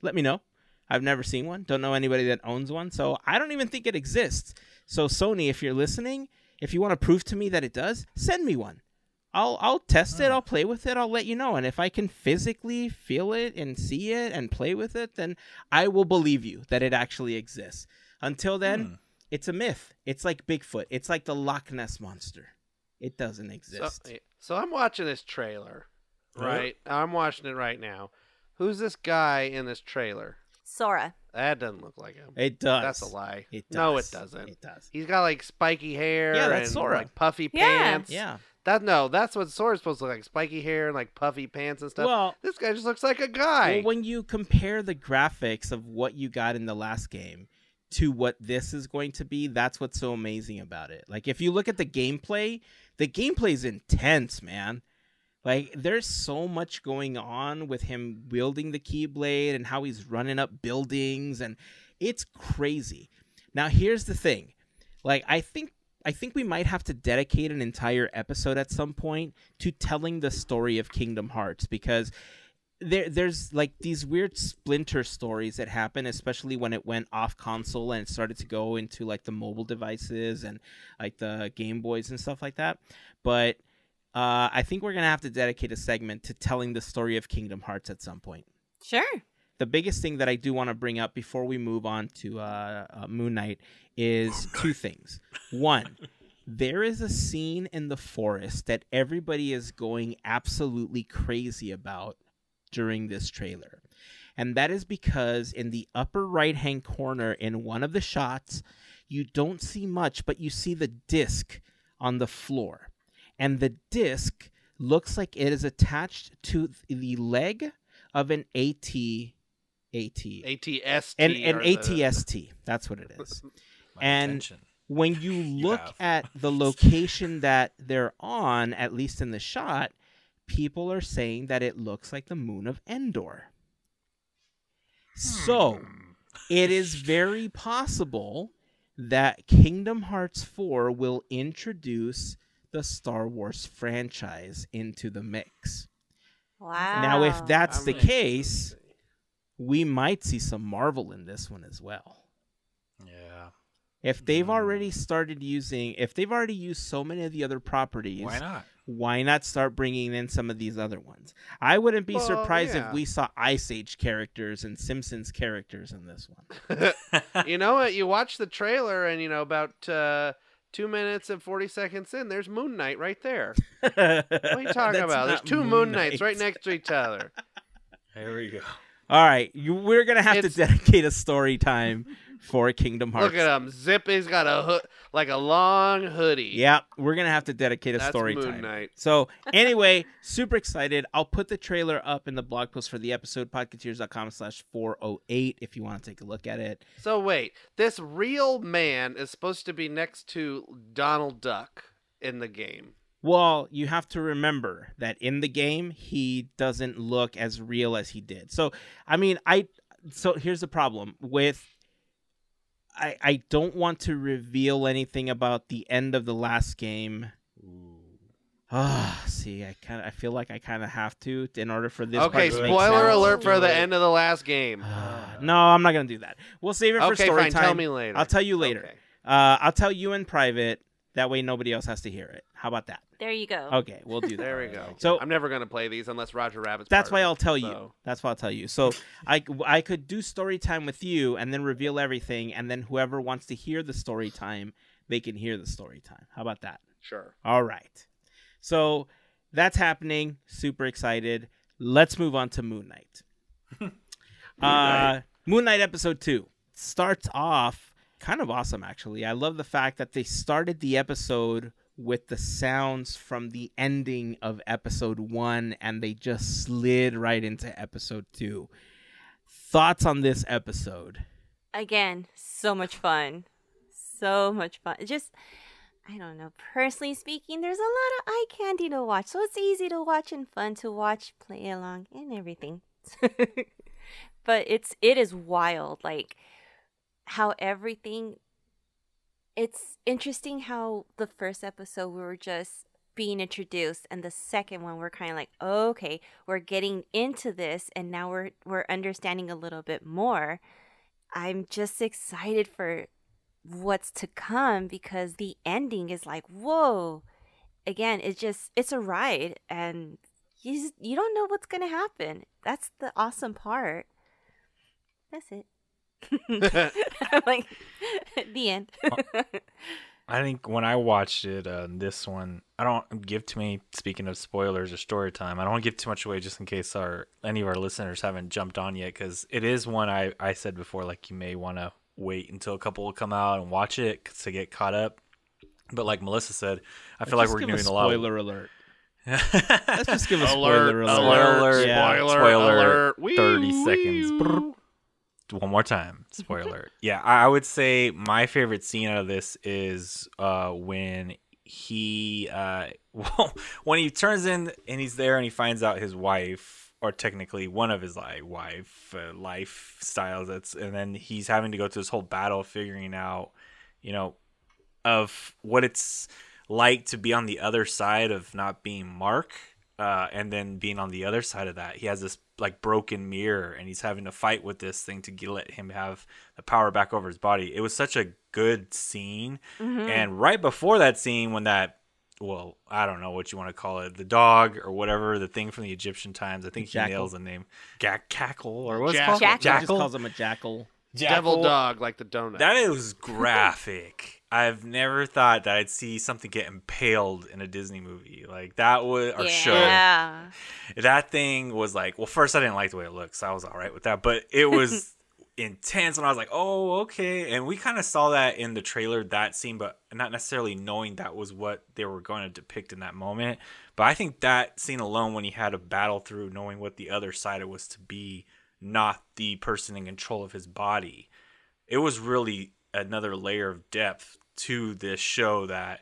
[SPEAKER 2] let me know. I've never seen one. Don't know anybody that owns one, so I don't even think it exists. So Sony, if you're listening, if you want to prove to me that it does, send me one. I'll I'll test it. I'll play with it. I'll let you know. And if I can physically feel it and see it and play with it, then I will believe you that it actually exists. Until then,
[SPEAKER 4] Hmm.
[SPEAKER 2] it's a myth. It's like Bigfoot. It's like the Loch Ness monster. It doesn't exist.
[SPEAKER 5] so I'm watching this trailer,
[SPEAKER 4] Yeah.
[SPEAKER 5] right? I'm watching it right now. Who's this guy in this trailer?
[SPEAKER 3] Sora.
[SPEAKER 5] That doesn't look like him.
[SPEAKER 2] It does.
[SPEAKER 5] That's a lie.
[SPEAKER 2] It does.
[SPEAKER 5] No, it doesn't.
[SPEAKER 2] It does.
[SPEAKER 5] He's got like spiky hair.
[SPEAKER 2] Yeah, that's
[SPEAKER 5] and,
[SPEAKER 2] Sora.
[SPEAKER 5] Like puffy
[SPEAKER 3] Yeah.
[SPEAKER 5] pants.
[SPEAKER 2] Yeah.
[SPEAKER 5] That no, that's what Sora's supposed to look like. Spiky hair and like puffy pants and stuff.
[SPEAKER 2] Well,
[SPEAKER 5] this guy just looks like a guy.
[SPEAKER 2] Well, when you compare the graphics of what you got in the last game to what this is going to be, that's what's so amazing about it. Like if you look at the gameplay, the gameplay is intense, man. Like there's so much going on with him wielding the keyblade and how he's running up buildings and it's crazy. Now here's the thing. Like I think I think we might have to dedicate an entire episode at some point to telling the story of Kingdom Hearts because there there's like these weird splinter stories that happen especially when it went off console and it started to go into like the mobile devices and like the game boys and stuff like that but uh, i think we're gonna have to dedicate a segment to telling the story of kingdom hearts at some point
[SPEAKER 3] Sure.
[SPEAKER 2] the biggest thing that i do want to bring up before we move on to uh, uh, moon knight is oh, two things one there is a scene in the forest that everybody is going absolutely crazy about during this trailer. And that is because in the upper right hand corner, in one of the shots, you don't see much, but you see the disc on the floor. And the disc looks like it is attached to the leg of an AT. AT.
[SPEAKER 5] ATST.
[SPEAKER 2] An, an
[SPEAKER 5] or the-
[SPEAKER 2] ATST. That's what it is. (laughs)
[SPEAKER 4] My
[SPEAKER 2] And-
[SPEAKER 4] attention.
[SPEAKER 2] when (laughs) you look
[SPEAKER 4] have.
[SPEAKER 2] at the location that they're on, at least in the shot, people are saying that it looks like the moon of Endor. So
[SPEAKER 4] Hmm.
[SPEAKER 2] it is very possible that Kingdom Hearts 4 will introduce the Star Wars franchise into the mix.
[SPEAKER 3] Wow.
[SPEAKER 2] Now, if that's
[SPEAKER 5] I'm
[SPEAKER 2] the case, we might see some Marvel in this one as well.
[SPEAKER 4] Yeah.
[SPEAKER 2] If they've
[SPEAKER 4] Hmm.
[SPEAKER 2] already started using, if they've already used so many of the other properties,
[SPEAKER 4] Why not?
[SPEAKER 2] why not start bringing in some of these other ones? I wouldn't be
[SPEAKER 5] Well,
[SPEAKER 2] surprised
[SPEAKER 5] yeah.
[SPEAKER 2] if we saw Ice Age characters and Simpsons characters in this one. (laughs)
[SPEAKER 5] you know what? You watch the trailer, and you know about uh, two minutes and 40 seconds in, there's Moon Knight right there. What are you (laughs) talking about? There's two Moon Knights right next to each other. (laughs)
[SPEAKER 4] There we go.
[SPEAKER 2] All right, you, we're gonna have
[SPEAKER 5] It's-
[SPEAKER 2] to dedicate a story time for Kingdom Hearts.
[SPEAKER 5] Look at him. Zip, he's got a hood, like a long hoodie.
[SPEAKER 2] Yeah, we're gonna have to dedicate a
[SPEAKER 5] That's
[SPEAKER 2] story
[SPEAKER 5] Moon
[SPEAKER 2] time.
[SPEAKER 5] Knight.
[SPEAKER 2] So (laughs) anyway, super excited. I'll put the trailer up in the blog post for the episode, podcateers.com slash 408 if you want to take a look at it.
[SPEAKER 5] So wait, this real man is supposed to be next to Donald Duck in the game.
[SPEAKER 2] Well, you have to remember that in the game he doesn't look as real as he did. So I mean I so here's the problem with I I don't want to reveal anything about the end of the last game. Ah, see, I kind of I feel like I kind of have to in order for this.
[SPEAKER 5] okay,
[SPEAKER 2] part to make
[SPEAKER 5] spoiler
[SPEAKER 2] sense.
[SPEAKER 5] alert for the
[SPEAKER 4] it.
[SPEAKER 5] end of the last game.
[SPEAKER 2] Ah, no, I'm not gonna do that. We'll save it for
[SPEAKER 5] okay,
[SPEAKER 2] story
[SPEAKER 5] fine.
[SPEAKER 2] time.
[SPEAKER 5] Tell me later.
[SPEAKER 2] I'll tell you later.
[SPEAKER 5] Okay.
[SPEAKER 2] Uh, I'll tell you in private. That way, nobody else has to hear it. How about that?
[SPEAKER 3] There you go.
[SPEAKER 2] Okay, we'll do that.
[SPEAKER 5] There we go.
[SPEAKER 2] So-
[SPEAKER 5] I'm never gonna play these unless Roger Rabbit's.
[SPEAKER 2] That's
[SPEAKER 5] part
[SPEAKER 2] why
[SPEAKER 5] of
[SPEAKER 2] I'll
[SPEAKER 5] it,
[SPEAKER 2] tell you. That's why I'll tell you. So I, I could do story time with you and then reveal everything, and then whoever wants to hear the story time, they can hear the story time. How about that?
[SPEAKER 5] Sure.
[SPEAKER 2] All right. So that's happening. Super excited. Let's move on to Moon Knight. (laughs) uh, Moon Knight episode two starts off kind of awesome, actually. I love the fact that they started the episode with the sounds from the ending of episode one and they just slid right into episode two. Thoughts on this episode?
[SPEAKER 3] Again, so much fun. So much fun. Just I don't know. Personally speaking, there's a lot of eye candy to watch. So it's easy to watch and fun to watch, play along, and everything. (laughs) but it's it is wild. Like how everything it's interesting how the first episode we were just being introduced and the second one we're kind of like okay we're getting into this and now we're we're understanding a little bit more. I'm just excited for what's to come because the ending is like whoa. Again it's just it's a ride and you just, you don't know what's gonna happen. That's the awesome part. That's it (laughs) I'm like (laughs) the end
[SPEAKER 4] I think when I watched it, uh, this one, I don't give too many. Speaking of spoilers or story time, I don't want to give too much away just in case our any of our listeners haven't jumped on yet, because it is one I I said before, like you may want to wait until a couple will come out and watch it to get caught up. But like Melissa said, I feel like we're
[SPEAKER 2] give
[SPEAKER 4] doing
[SPEAKER 2] a
[SPEAKER 4] a lot. Of,
[SPEAKER 2] spoiler alert. (laughs) Let's just give a
[SPEAKER 5] alert,
[SPEAKER 2] spoiler alert.
[SPEAKER 5] alert,
[SPEAKER 4] alert,
[SPEAKER 2] Yeah.
[SPEAKER 5] spoiler,
[SPEAKER 4] Spoiler,
[SPEAKER 5] alert. Wee,
[SPEAKER 4] 30 seconds. One more time spoiler (laughs) alert. yeah i I would say my favorite scene out of this is uh when he uh (laughs) well, when he turns in and he's there and he finds out his wife or technically one of his like wife uh, lifestyles that's and then he's having to go through this whole battle figuring out you know of what it's like to be on the other side of not being mark uh, and then being on the other side of that he has this like broken mirror and he's having to fight with this thing to get, let him have the power back over his body it was such a good scene and right before that scene when that well i don't know what you want to call it the dog or whatever the thing from the egyptian times i think he
[SPEAKER 2] Jackal.
[SPEAKER 4] nails the name Gack cackle or what's
[SPEAKER 5] Jackal.
[SPEAKER 4] it called
[SPEAKER 3] Jackal.
[SPEAKER 2] He just calls him a jackal.
[SPEAKER 5] Devil dog like the donut.
[SPEAKER 4] that is graphic. I've never thought that I'd see something get impaled in a Disney movie like that would or show. That thing was like, well, first I didn't like the way it looked, so I was all right with that, but it was (laughs) intense, and I was like, oh, okay. And we kind of saw that in the trailer, that scene, but not necessarily knowing that was what they were going to depict in that moment. But I think that scene alone, when he had to battle through, knowing what the other side it was to be, not the person in control of his body, it was really another layer of depth to this show that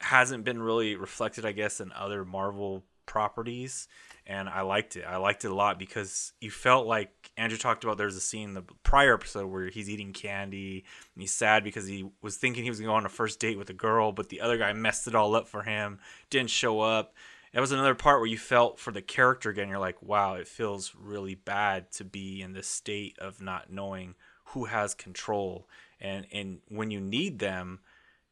[SPEAKER 4] hasn't been really reflected, I guess, in other Marvel properties. And I liked it. I liked it a lot because you felt like Andrew talked about there's a scene in the prior episode where he's eating candy and he's sad because he was thinking he was going to go on a first date with a girl, but the other guy messed it all up for him, didn't show up. That was another part where you felt for the character again. You're like, wow, it feels really bad to be in this state of not knowing who has control. And and when you need them,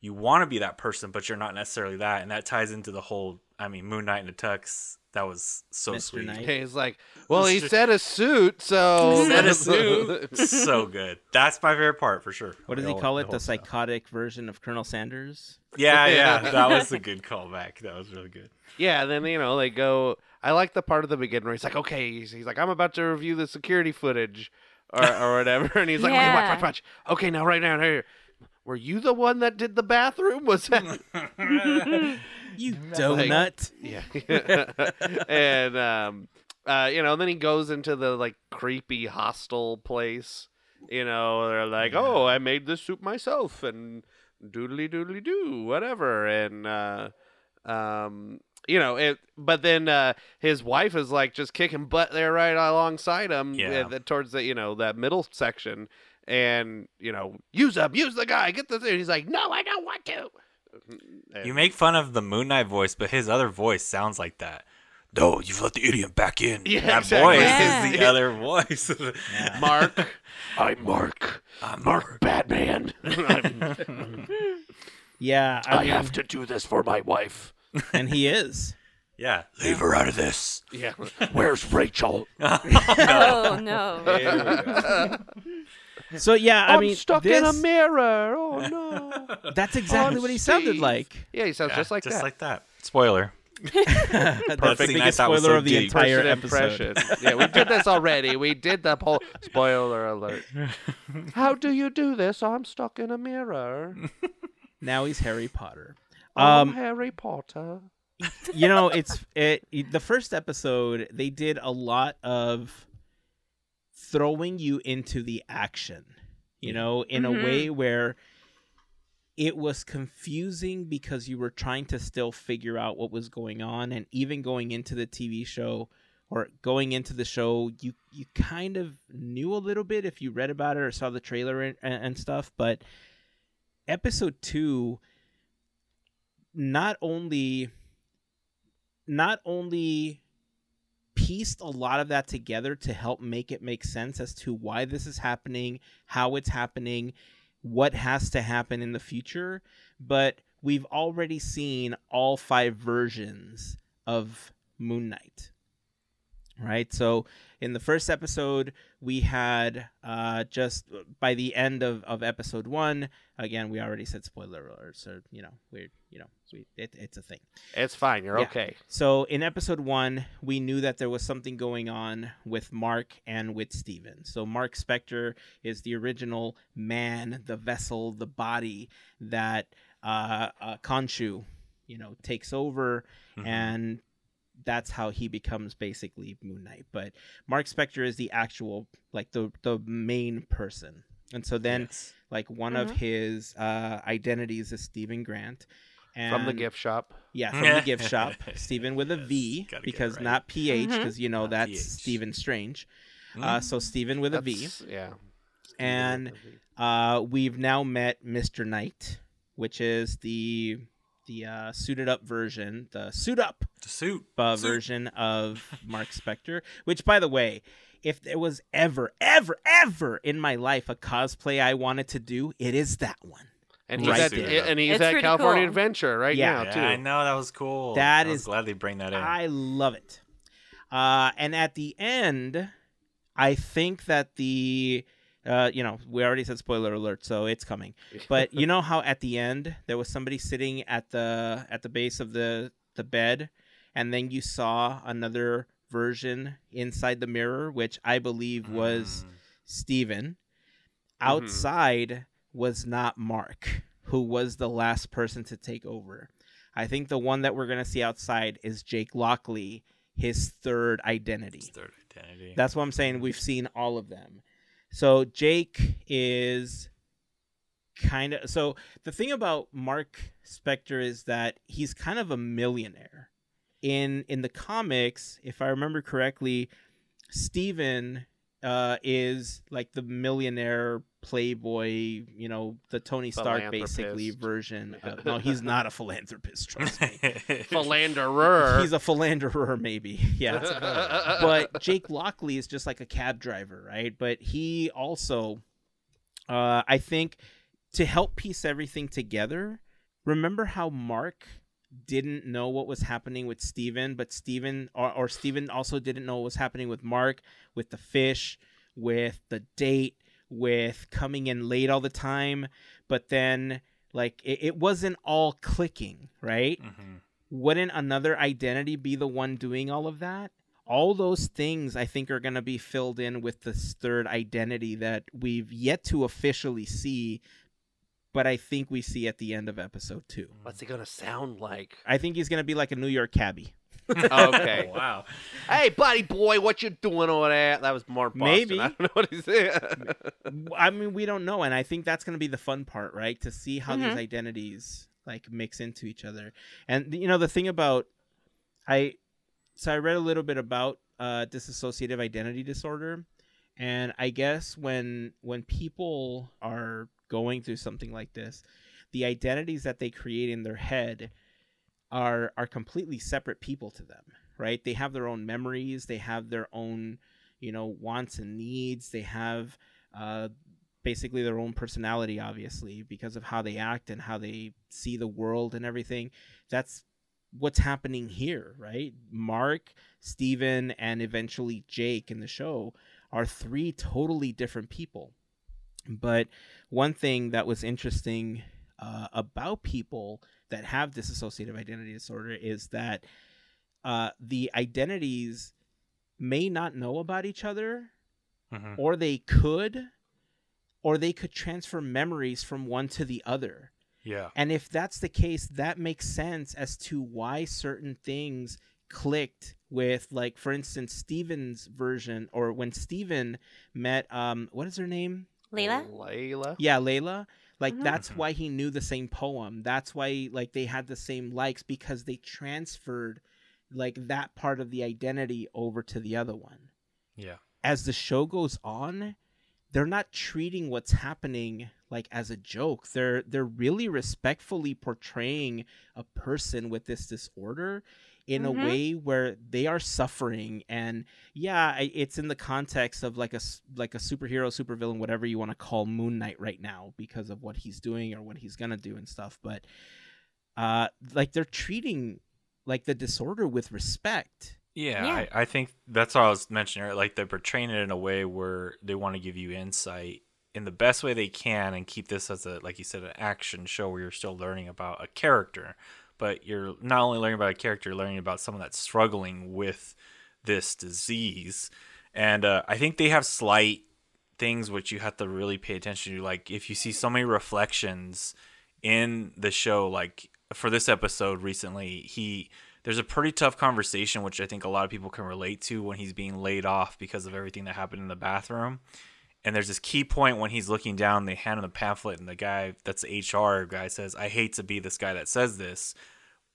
[SPEAKER 4] you want to be that person, but you're not necessarily that, and that ties into the whole. I mean, Moon Knight in a tux. That was so
[SPEAKER 2] Mr.
[SPEAKER 4] sweet.
[SPEAKER 2] Knight.
[SPEAKER 5] He's like, well, he
[SPEAKER 4] Mr.
[SPEAKER 5] said a suit, so
[SPEAKER 4] Said a (laughs) suit. so good. That's my favorite part for sure.
[SPEAKER 2] What does he call it?
[SPEAKER 4] whole
[SPEAKER 2] The
[SPEAKER 4] stuff.
[SPEAKER 2] psychotic version of Colonel Sanders. (laughs)
[SPEAKER 4] Yeah, yeah, that was a good callback. That was really good.
[SPEAKER 5] Yeah, then you know they go. I like the part of the beginning where he's like, "Okay," he's, he's like, "I'm about to review the security footage, or, or whatever," (laughs) and he's like, "Okay, watch, watch, watch. Okay, now right now, here, were you the one that did the bathroom? Was that?" (laughs) (laughs)
[SPEAKER 2] You donut.
[SPEAKER 5] yeah, (laughs) and um, uh, you know, then he goes into the like creepy hostel place. You know, they're like, "Oh, I made this soup myself," and doodly doodly doo, whatever, and uh, um, you know, it. But then uh, his wife is like just kicking butt there right alongside him,
[SPEAKER 4] Yeah.
[SPEAKER 5] uh, towards the you know that middle section, and you know, use him, use the guy, get the thing. He's like, "No, I don't want to." Mm-hmm. And-
[SPEAKER 4] You make fun of the Moon Knight voice, but his other voice sounds like that. No, you've let the idiot back in.
[SPEAKER 5] Yeah,
[SPEAKER 4] that
[SPEAKER 5] exactly.
[SPEAKER 4] voice
[SPEAKER 3] Yeah.
[SPEAKER 4] is the other voice. (laughs)
[SPEAKER 5] Mark. (laughs) I'm Mark.
[SPEAKER 4] I'm
[SPEAKER 5] Mark Batman. (laughs)
[SPEAKER 2] Yeah, I,
[SPEAKER 5] I
[SPEAKER 2] mean,
[SPEAKER 5] have to do this for my wife.
[SPEAKER 2] and he is.
[SPEAKER 4] Yeah, leave her out of this.
[SPEAKER 5] Yeah. Where's Rachel?
[SPEAKER 3] Oh no.
[SPEAKER 2] Oh, So yeah, I mean,
[SPEAKER 5] I'm
[SPEAKER 2] mean,
[SPEAKER 5] stuck
[SPEAKER 2] this,
[SPEAKER 5] in a mirror. Oh no. (laughs)
[SPEAKER 2] That's exactly what he sounded like.
[SPEAKER 5] Yeah, he sounds
[SPEAKER 4] Yeah,
[SPEAKER 5] just like
[SPEAKER 4] just
[SPEAKER 5] that.
[SPEAKER 4] like that. Spoiler. (laughs)
[SPEAKER 2] That's the
[SPEAKER 4] Perfect.
[SPEAKER 2] Biggest spoiler
[SPEAKER 4] so
[SPEAKER 2] of the
[SPEAKER 4] deep.
[SPEAKER 2] entire
[SPEAKER 5] First
[SPEAKER 2] episode.
[SPEAKER 5] impression. yeah, we did this already. We did the whole spoiler alert. (laughs) How do you do this? I'm stuck in a mirror.
[SPEAKER 2] Now he's Harry Potter.
[SPEAKER 5] I'm
[SPEAKER 2] Um,
[SPEAKER 5] Harry Potter.
[SPEAKER 2] you know, it's it. The first episode, they did a lot of throwing you into the action. You know, in
[SPEAKER 3] Mhm.
[SPEAKER 2] a way where it was confusing because you were trying to still figure out what was going on, and even going into the TV show or going into the show, you you kind of knew a little bit if you read about it or saw the trailer and, and stuff, but episode two not only not only pieced a lot of that together to help make it make sense as to why this is happening, how it's happening, what has to happen in the future, but we've already seen all five versions of Moon Knight. Right? So in the first episode, we had uh, just by the end of, of episode one, again, we already said spoiler alert, so you know, we're you know, we, it, it's a thing.
[SPEAKER 5] It's fine. You're
[SPEAKER 2] Yeah.
[SPEAKER 5] okay.
[SPEAKER 2] So in episode one, we knew that there was something going on with Mark and with Steven. So Mark Spector is the original man, the vessel, the body that uh, uh, Khonshu, you know, takes over,
[SPEAKER 4] Mhm.
[SPEAKER 2] and that's how he becomes basically Moon Knight. But Mark Spector is the actual, like the the main person. And so then,
[SPEAKER 4] Yes.
[SPEAKER 2] like one of his uh, identities is Steven Grant. And (laughs)
[SPEAKER 5] From the gift shop.
[SPEAKER 2] yeah, from the gift shop. Steven with a
[SPEAKER 4] Yes,
[SPEAKER 2] V
[SPEAKER 4] gotta
[SPEAKER 2] because
[SPEAKER 4] right.
[SPEAKER 2] not PH because you know
[SPEAKER 4] Not
[SPEAKER 2] that's
[SPEAKER 4] PH.
[SPEAKER 2] Stephen Strange. Uh, so Steven with a V.
[SPEAKER 5] That's- Yeah.
[SPEAKER 2] And uh, we've now met Mr. Knight, which is the the uh, suited up version, the suit up
[SPEAKER 4] the suit.
[SPEAKER 2] uh,
[SPEAKER 4] Suit.
[SPEAKER 2] version of Mark Spector. Which, by the way, if there was ever, ever, ever in my life a cosplay I wanted to do, it is that one.
[SPEAKER 5] and he's
[SPEAKER 2] Right
[SPEAKER 5] at
[SPEAKER 4] there.
[SPEAKER 5] and he's
[SPEAKER 3] It's
[SPEAKER 5] at California
[SPEAKER 3] cool.
[SPEAKER 5] Adventure right
[SPEAKER 2] Yeah.
[SPEAKER 5] now
[SPEAKER 4] Yeah,
[SPEAKER 5] too.
[SPEAKER 4] I know that was cool.
[SPEAKER 2] That
[SPEAKER 4] I
[SPEAKER 2] is-
[SPEAKER 4] glad they bring that in.
[SPEAKER 2] I love it. Uh, and at the end, I think that the, uh, you know, we already said spoiler alert, so it's coming. (laughs) But you know how at the end there was somebody sitting at the at the base of the the bed, and then you saw another version inside the mirror, which I believe was
[SPEAKER 4] Mm.
[SPEAKER 2] Steven. Outside was not Mark, who was the last person to take over. I think the one that we're going to see outside is Jake Lockley, his third identity.
[SPEAKER 4] His third identity.
[SPEAKER 2] That's what I'm saying. We've seen all of them. So Jake is kind of so the thing about Mark Spector is that he's kind of a millionaire. In in the comics, if I remember correctly, Steven uh, is like the millionaire playboy, you know, the Tony Stark basically version. Of, no, he's not a (laughs) philanthropist. Trust me. (laughs)
[SPEAKER 5] Philanderer.
[SPEAKER 2] He's a philanderer, maybe. (laughs) Yeah but Jake Lockley is just like a cab driver, right? But he also, uh, I think, to help piece everything together, remember how Mark didn't know what was happening with Steven, but Steven or, or Steven also didn't know what was happening with Mark, with the fish, with the date, with coming in late all the time, but then like it, it wasn't all clicking, right?
[SPEAKER 4] Mhm.
[SPEAKER 2] Wouldn't another identity be the one doing all of that? All those things I think are going to be filled in with this third identity that we've yet to officially see, but I think we see at the end of episode two.
[SPEAKER 5] What's he gonna sound like?
[SPEAKER 2] I think he's going to be like a New York cabbie.
[SPEAKER 5] Okay.
[SPEAKER 4] Oh, (laughs) wow.
[SPEAKER 5] hey, buddy boy, what you doing over there? That was more Boston.
[SPEAKER 2] Maybe.
[SPEAKER 5] I don't know what he said.
[SPEAKER 2] I mean, we don't know, and I think that's going to be the fun part, right? To see how these
[SPEAKER 3] Mhm.
[SPEAKER 2] identities like mix into each other. And you know, the thing about I so I read a little bit about uh dissociative identity disorder, and I guess when when people are going through something like this, the identities that they create in their head are are completely separate people to them, right? They have their own memories, they have their own, you know, wants and needs, they have uh basically their own personality obviously because of how they act and how they see the world and everything. That's what's happening here, right? Mark, Steven, and eventually Jake in the show are three totally different people. But one thing that was interesting uh, about people that have dissociative identity disorder is that uh, the identities may not know about each other,
[SPEAKER 4] Mhm.
[SPEAKER 2] or they could, or they could transfer memories from one to the other.
[SPEAKER 4] Yeah.
[SPEAKER 2] And if that's the case, that makes sense as to why certain things clicked with like for instance Steven's version or when Steven met um what is her name?
[SPEAKER 3] Layla?
[SPEAKER 5] Layla.
[SPEAKER 2] Yeah, Layla. Like
[SPEAKER 3] Mhm.
[SPEAKER 2] that's why he knew the same poem. That's why like they had the same likes because they transferred like that part of the identity over to the other one
[SPEAKER 4] Yeah.
[SPEAKER 2] as the show goes on, they're not treating what's happening like as a joke. They're they're really respectfully portraying a person with this disorder in a
[SPEAKER 3] Mhm.
[SPEAKER 2] way where they are suffering and yeah, it's in the context of like a s- like a superhero, supervillain, whatever you want to call Moon Knight right now because of what he's doing or what he's going to do and stuff, but uh like they're treating like the disorder with respect.
[SPEAKER 4] Yeah,
[SPEAKER 3] Yeah.
[SPEAKER 4] I, I think that's what I was mentioning. earlier, Like they're portraying it in a way where they want to give you insight in the best way they can and keep this as a, like you said, an action show where you're still learning about a character, but you're not only learning about a character, you're learning about someone that's struggling with this disease. And uh, I think they have slight things which you have to really pay attention to. Like if you see so many reflections in the show, like for this episode recently, he there's a pretty tough conversation which I think a lot of people can relate to when he's being laid off because of everything that happened in the bathroom. And there's this key point when he's looking down, they hand him the pamphlet, and the guy that's the HR guy says, I hate to be this guy that says this.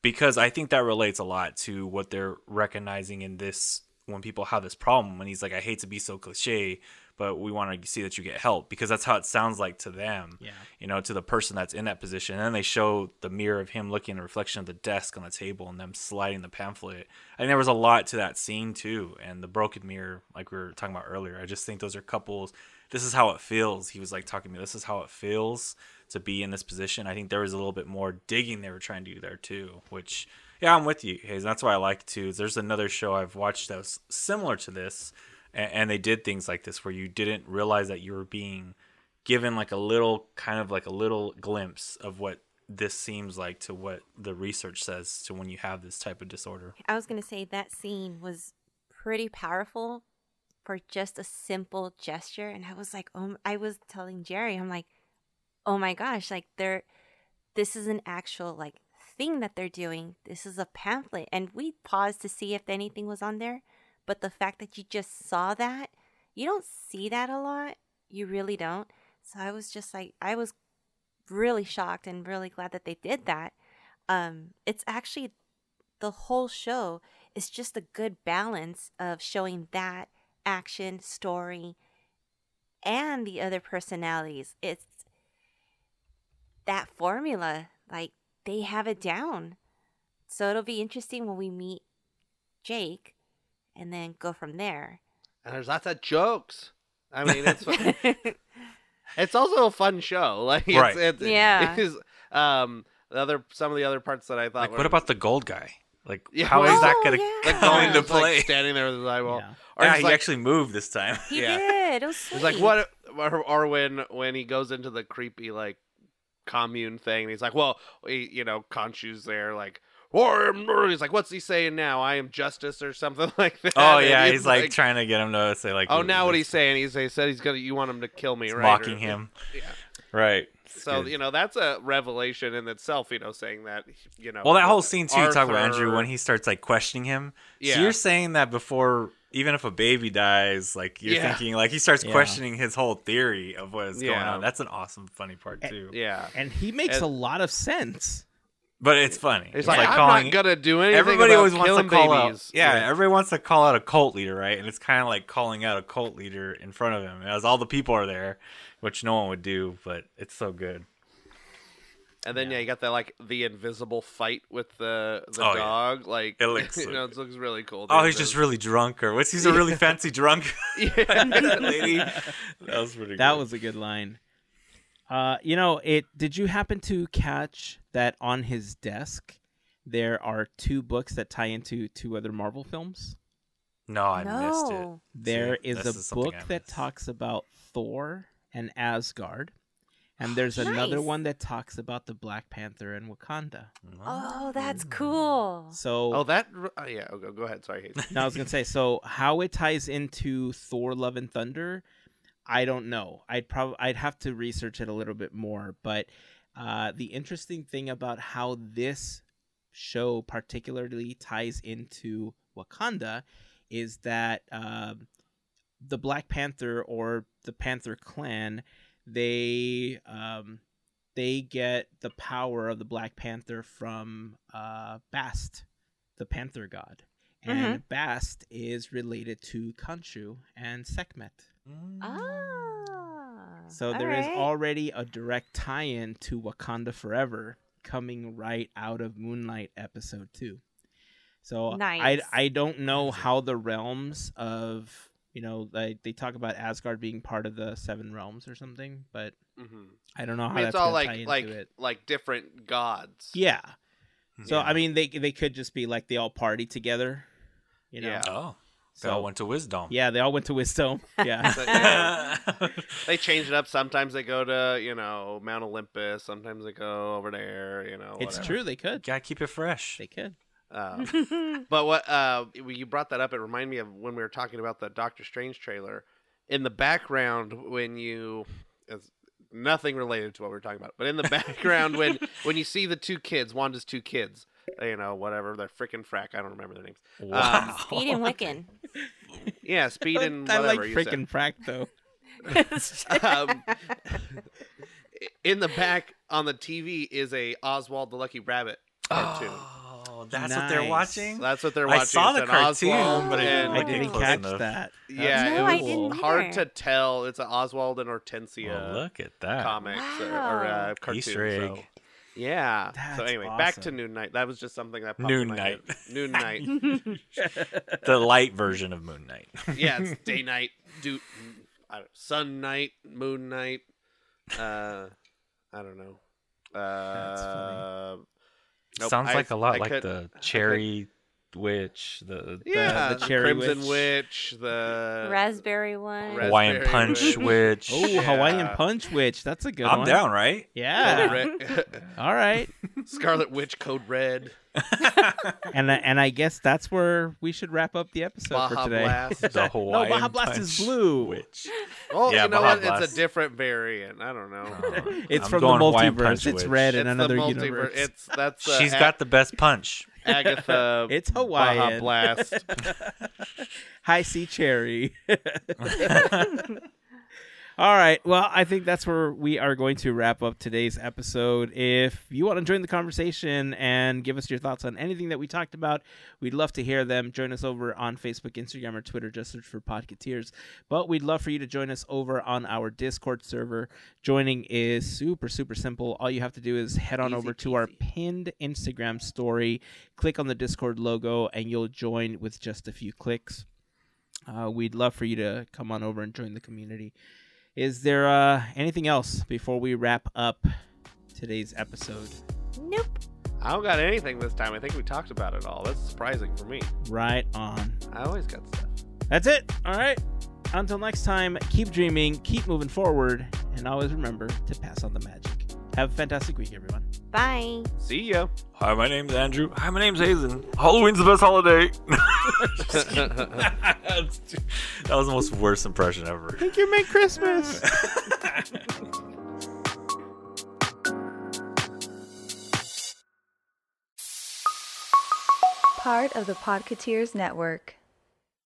[SPEAKER 4] Because I think that relates a lot to what they're recognizing in this when people have this problem. When he's like, I hate to be so cliche, but we want to see that you get help because that's how it sounds like to them
[SPEAKER 2] Yeah.
[SPEAKER 4] you know, to the person that's in that position. And then they show the mirror of him looking at a reflection of the desk on the table and them sliding the pamphlet. and there was a lot to that scene too. And the broken mirror, like we were talking about earlier, I just think those are couples. This is how it feels. He was like talking to me. This is how it feels to be in this position. I think there was a little bit more digging they were trying to do there too, which yeah, I'm with you, Hayes. That's why I like to. there's another show I've watched that was similar to this, and, and they did things like this where you didn't realize that you were being given like a little kind of like a little glimpse of what this seems like to what the research says to when you have this type of disorder.
[SPEAKER 3] I was going to say that scene was pretty powerful for just a simple gesture. And I was like, oh, I was telling Jerry, I'm like, oh my gosh, like they're, this is an actual like thing that they're doing. This is a pamphlet. And we paused to see if anything was on there. But the fact that you just saw that, you don't see that a lot. You really don't. So I was just like, I was really shocked and really glad that they did that. Um, it's actually the whole show is just a good balance of showing that action story and the other personalities. It's that formula, like they have it down. So it'll be interesting when we meet Jake and then go from there.
[SPEAKER 5] And there's lots of jokes. I mean, it's (laughs) it's also a fun show. (laughs) Like, it's,
[SPEAKER 4] Right.
[SPEAKER 5] it's,
[SPEAKER 3] Yeah.
[SPEAKER 5] it's, um, the other some of the other parts that I thought
[SPEAKER 4] Like,
[SPEAKER 5] were,
[SPEAKER 4] what about the gold guy? Like,
[SPEAKER 5] Yeah,
[SPEAKER 4] how is
[SPEAKER 5] well,
[SPEAKER 4] that gonna
[SPEAKER 3] yeah.
[SPEAKER 5] like
[SPEAKER 4] come
[SPEAKER 5] going
[SPEAKER 4] into
[SPEAKER 5] just, like,
[SPEAKER 4] play?
[SPEAKER 5] standing there with his eyeball?
[SPEAKER 2] Yeah.
[SPEAKER 5] Or
[SPEAKER 4] yeah, he
[SPEAKER 5] like,
[SPEAKER 4] actually moved this time. (laughs)
[SPEAKER 3] He
[SPEAKER 5] Yeah.
[SPEAKER 3] did. It was
[SPEAKER 5] It's like what or, or when when he goes into the creepy like commune thing and he's like, well, he, you know, Khonshu's there like, I am. He's like, what's he saying now? I am justice or something (laughs) like that.
[SPEAKER 4] Oh
[SPEAKER 5] And
[SPEAKER 4] yeah, he's like, trying to get him to say like.
[SPEAKER 5] oh, now what he's saying? He's he said he's gonna. You want him to kill me,
[SPEAKER 4] he's
[SPEAKER 5] right?
[SPEAKER 4] mocking
[SPEAKER 5] Or-
[SPEAKER 4] him.
[SPEAKER 5] Yeah.
[SPEAKER 4] Right. It's
[SPEAKER 5] So
[SPEAKER 4] good.
[SPEAKER 5] you know that's a revelation in itself. You know, saying that you know.
[SPEAKER 4] Well, that whole scene too. You talk about Andrew when he starts like questioning him.
[SPEAKER 5] Yeah.
[SPEAKER 4] So you're saying that before, even if a baby dies, like you're
[SPEAKER 5] Yeah.
[SPEAKER 4] thinking, like he starts
[SPEAKER 2] Yeah.
[SPEAKER 4] questioning his whole theory of what is going on. That's an awesome, funny part too.
[SPEAKER 5] Yeah.
[SPEAKER 2] And he makes
[SPEAKER 5] And-
[SPEAKER 2] a lot of sense.
[SPEAKER 4] But it's funny.
[SPEAKER 5] It's like, I'm not gonna do anything.
[SPEAKER 4] Everybody
[SPEAKER 5] about
[SPEAKER 4] always wants to
[SPEAKER 5] killing
[SPEAKER 4] call
[SPEAKER 5] babies.
[SPEAKER 4] out. Yeah, everybody wants to call out a cult leader, right? And it's kind of like calling out a cult leader in front of him, as all the people are there, which no one would do. But it's so good.
[SPEAKER 5] And then yeah. you got that like the invisible fight with the the
[SPEAKER 4] Oh, yeah.
[SPEAKER 5] dog. Like
[SPEAKER 4] It (laughs) looks
[SPEAKER 5] you know, it looks really cool.
[SPEAKER 4] Oh,
[SPEAKER 5] The
[SPEAKER 4] he's just really drunk, or what's he's a (laughs) really fancy drunk (laughs)
[SPEAKER 5] yeah.
[SPEAKER 4] lady. That was pretty.
[SPEAKER 2] That
[SPEAKER 4] good.
[SPEAKER 2] was a good line. Uh, you know, it. Did you happen to catch that on his desk? There are two books that tie into two other Marvel films.
[SPEAKER 4] no, I missed it.
[SPEAKER 3] No.
[SPEAKER 2] There
[SPEAKER 4] See,
[SPEAKER 2] is a
[SPEAKER 4] something
[SPEAKER 2] book that talks about Thor and Asgard, and there's another
[SPEAKER 3] Nice.
[SPEAKER 2] one that talks about the Black Panther and Wakanda.
[SPEAKER 3] Oh, that's cool.
[SPEAKER 2] So,
[SPEAKER 5] Oh, that. Oh, yeah. Oh, go, go ahead. Sorry. Hayes.
[SPEAKER 2] no, I was gonna say, so how it ties into Thor: Love and Thunder, I don't know. I'd probably I'd have to research it a little bit more. But uh, the interesting thing about how this show particularly ties into Wakanda is that um, the Black Panther or the Panther Clan, they um, they get the power of the Black Panther from uh, Bast, the Panther god, and Bast is related to Khonshu and Sekhmet.
[SPEAKER 3] Ah.
[SPEAKER 2] So there is
[SPEAKER 3] alright.
[SPEAKER 2] already a direct tie-in to Wakanda Forever coming right out of Moon Knight episode two. So I I don't know how the realms of you know like they talk about Asgard being part of the seven realms or something, but
[SPEAKER 5] hmm
[SPEAKER 2] I don't know how
[SPEAKER 5] I mean,
[SPEAKER 2] that's
[SPEAKER 5] it's all
[SPEAKER 2] gonna tie
[SPEAKER 5] like
[SPEAKER 2] into
[SPEAKER 5] like
[SPEAKER 2] it.
[SPEAKER 5] like different gods.
[SPEAKER 2] Yeah. So
[SPEAKER 4] Yeah.
[SPEAKER 2] I mean they they could just be like they all party together, you know.
[SPEAKER 5] Yeah.
[SPEAKER 4] Oh, they
[SPEAKER 2] So
[SPEAKER 4] all went to Wisdome.
[SPEAKER 2] yeah, they all went to Wisdome. (laughs) Yeah.
[SPEAKER 5] So, yeah. (laughs) They change it up. Sometimes they go to you know Mount Olympus. Sometimes they go over there. You know.
[SPEAKER 2] it's
[SPEAKER 5] whatever.
[SPEAKER 2] true they could.
[SPEAKER 4] Gotta keep it fresh.
[SPEAKER 2] They could.
[SPEAKER 5] Um, (laughs) but what uh, you brought that up, it reminded me of when we were talking about the Doctor Strange trailer. In the background, when you it's nothing related to what we were talking about, but in the background, when (laughs) when you see the two kids, Wanda's two kids, you know, whatever they're freaking frack, I don't remember their names.
[SPEAKER 4] Wow. (laughs)
[SPEAKER 3] Speed and Wiccan.
[SPEAKER 5] Yeah, Speed and
[SPEAKER 2] I like freaking frack though.
[SPEAKER 5] um, in the back on the TV is a Oswald the Lucky Rabbit cartoon.
[SPEAKER 4] Oh, that's what they're watching.
[SPEAKER 5] That's what they're watching.
[SPEAKER 4] I saw
[SPEAKER 5] It's
[SPEAKER 4] the cartoon,
[SPEAKER 5] Oswald
[SPEAKER 4] but I didn't
[SPEAKER 2] I didn't catch
[SPEAKER 4] enough.
[SPEAKER 2] that.
[SPEAKER 5] Yeah,
[SPEAKER 3] No,
[SPEAKER 5] it
[SPEAKER 3] I
[SPEAKER 5] was
[SPEAKER 3] didn't
[SPEAKER 5] hard
[SPEAKER 3] either.
[SPEAKER 5] to tell. It's an Oswald and Ortensia
[SPEAKER 4] Oh, look at that.
[SPEAKER 5] comics or, or uh, cartoon.
[SPEAKER 4] Easter egg.
[SPEAKER 5] So, yeah.
[SPEAKER 2] That's
[SPEAKER 5] so anyway, back to
[SPEAKER 2] awesome.
[SPEAKER 5] Noon Night. That was just something that popped
[SPEAKER 4] Noon
[SPEAKER 5] in my
[SPEAKER 4] Night.
[SPEAKER 5] head. Noon Night. (laughs)
[SPEAKER 4] the light version of Moon Knight. (laughs)
[SPEAKER 5] yeah, it's day night, do, I don't, sun night, moon night. Uh, I don't know. Uh,
[SPEAKER 2] funny.
[SPEAKER 5] Nope,
[SPEAKER 4] Sounds
[SPEAKER 5] I-
[SPEAKER 4] like a lot
[SPEAKER 5] I
[SPEAKER 4] like
[SPEAKER 5] could-
[SPEAKER 4] the cherry witch, the
[SPEAKER 5] yeah,
[SPEAKER 2] the Cherry
[SPEAKER 5] Crimson
[SPEAKER 2] Witch.
[SPEAKER 5] Witch, the
[SPEAKER 3] Raspberry one.
[SPEAKER 5] Ras-
[SPEAKER 4] Hawaiian
[SPEAKER 5] Raspberry
[SPEAKER 4] Punch (laughs)
[SPEAKER 5] Witch.
[SPEAKER 4] witch.
[SPEAKER 2] Oh,
[SPEAKER 5] Yeah.
[SPEAKER 2] Hawaiian Punch Witch. That's a good
[SPEAKER 4] I'm
[SPEAKER 2] one.
[SPEAKER 4] down, right?
[SPEAKER 2] Yeah.
[SPEAKER 5] Red- (laughs)
[SPEAKER 2] All right. (laughs)
[SPEAKER 5] Scarlet Witch Code Red,
[SPEAKER 2] And I- and I guess that's where we should wrap up the episode for today.
[SPEAKER 5] Blast.
[SPEAKER 4] The Hawaiian
[SPEAKER 2] Baja Blast is blue.
[SPEAKER 4] Witch.
[SPEAKER 5] Oh,
[SPEAKER 4] Yeah,
[SPEAKER 5] you know
[SPEAKER 4] Baja
[SPEAKER 5] what? It's a different variant. I don't know.
[SPEAKER 2] It's
[SPEAKER 4] I'm
[SPEAKER 2] from the
[SPEAKER 4] Hawaiian Punch
[SPEAKER 2] multiverse. It's
[SPEAKER 4] Witch.
[SPEAKER 2] red in another
[SPEAKER 5] multiverse.
[SPEAKER 2] universe.
[SPEAKER 5] It's that's uh,
[SPEAKER 4] She's
[SPEAKER 5] Ag-
[SPEAKER 4] got the best punch.
[SPEAKER 5] Agatha. (laughs)
[SPEAKER 2] It's
[SPEAKER 5] Baja
[SPEAKER 2] Hawaiian.
[SPEAKER 5] Blast. (laughs)
[SPEAKER 2] Hi-C Cherry. (laughs) All right. Well, I think that's where we are going to wrap up today's episode. If you want to join the conversation and give us your thoughts on anything that we talked about, we'd love to hear them. Join us over on Facebook, Instagram, or Twitter. Just search for Podcateers. But we'd love for you to join us over on our Discord server. Joining is super, super simple. All you have to do is head on
[SPEAKER 5] Easy
[SPEAKER 2] over to our pinned Instagram story, click on the Discord logo, and you'll join with just a few clicks. Uh, we'd love for you to come on over and join the community. Is there uh, anything else before we wrap up today's episode?
[SPEAKER 3] Nope.
[SPEAKER 5] I don't got anything this time. I think we talked about it all. That's surprising for me.
[SPEAKER 2] Right on.
[SPEAKER 5] I always got stuff.
[SPEAKER 2] That's it. All right. Until next time, keep dreaming, keep moving forward, and always remember to pass on the magic. Have a fantastic week, everyone.
[SPEAKER 3] Bye.
[SPEAKER 5] See ya.
[SPEAKER 4] Hi, my name's Andrew. Hi, my name's Hazen. Halloween's the best holiday. (laughs) (laughs) that was the most worst impression ever.
[SPEAKER 2] Thank you, Merry Christmas. (laughs)
[SPEAKER 1] Part of the Podcateers Network.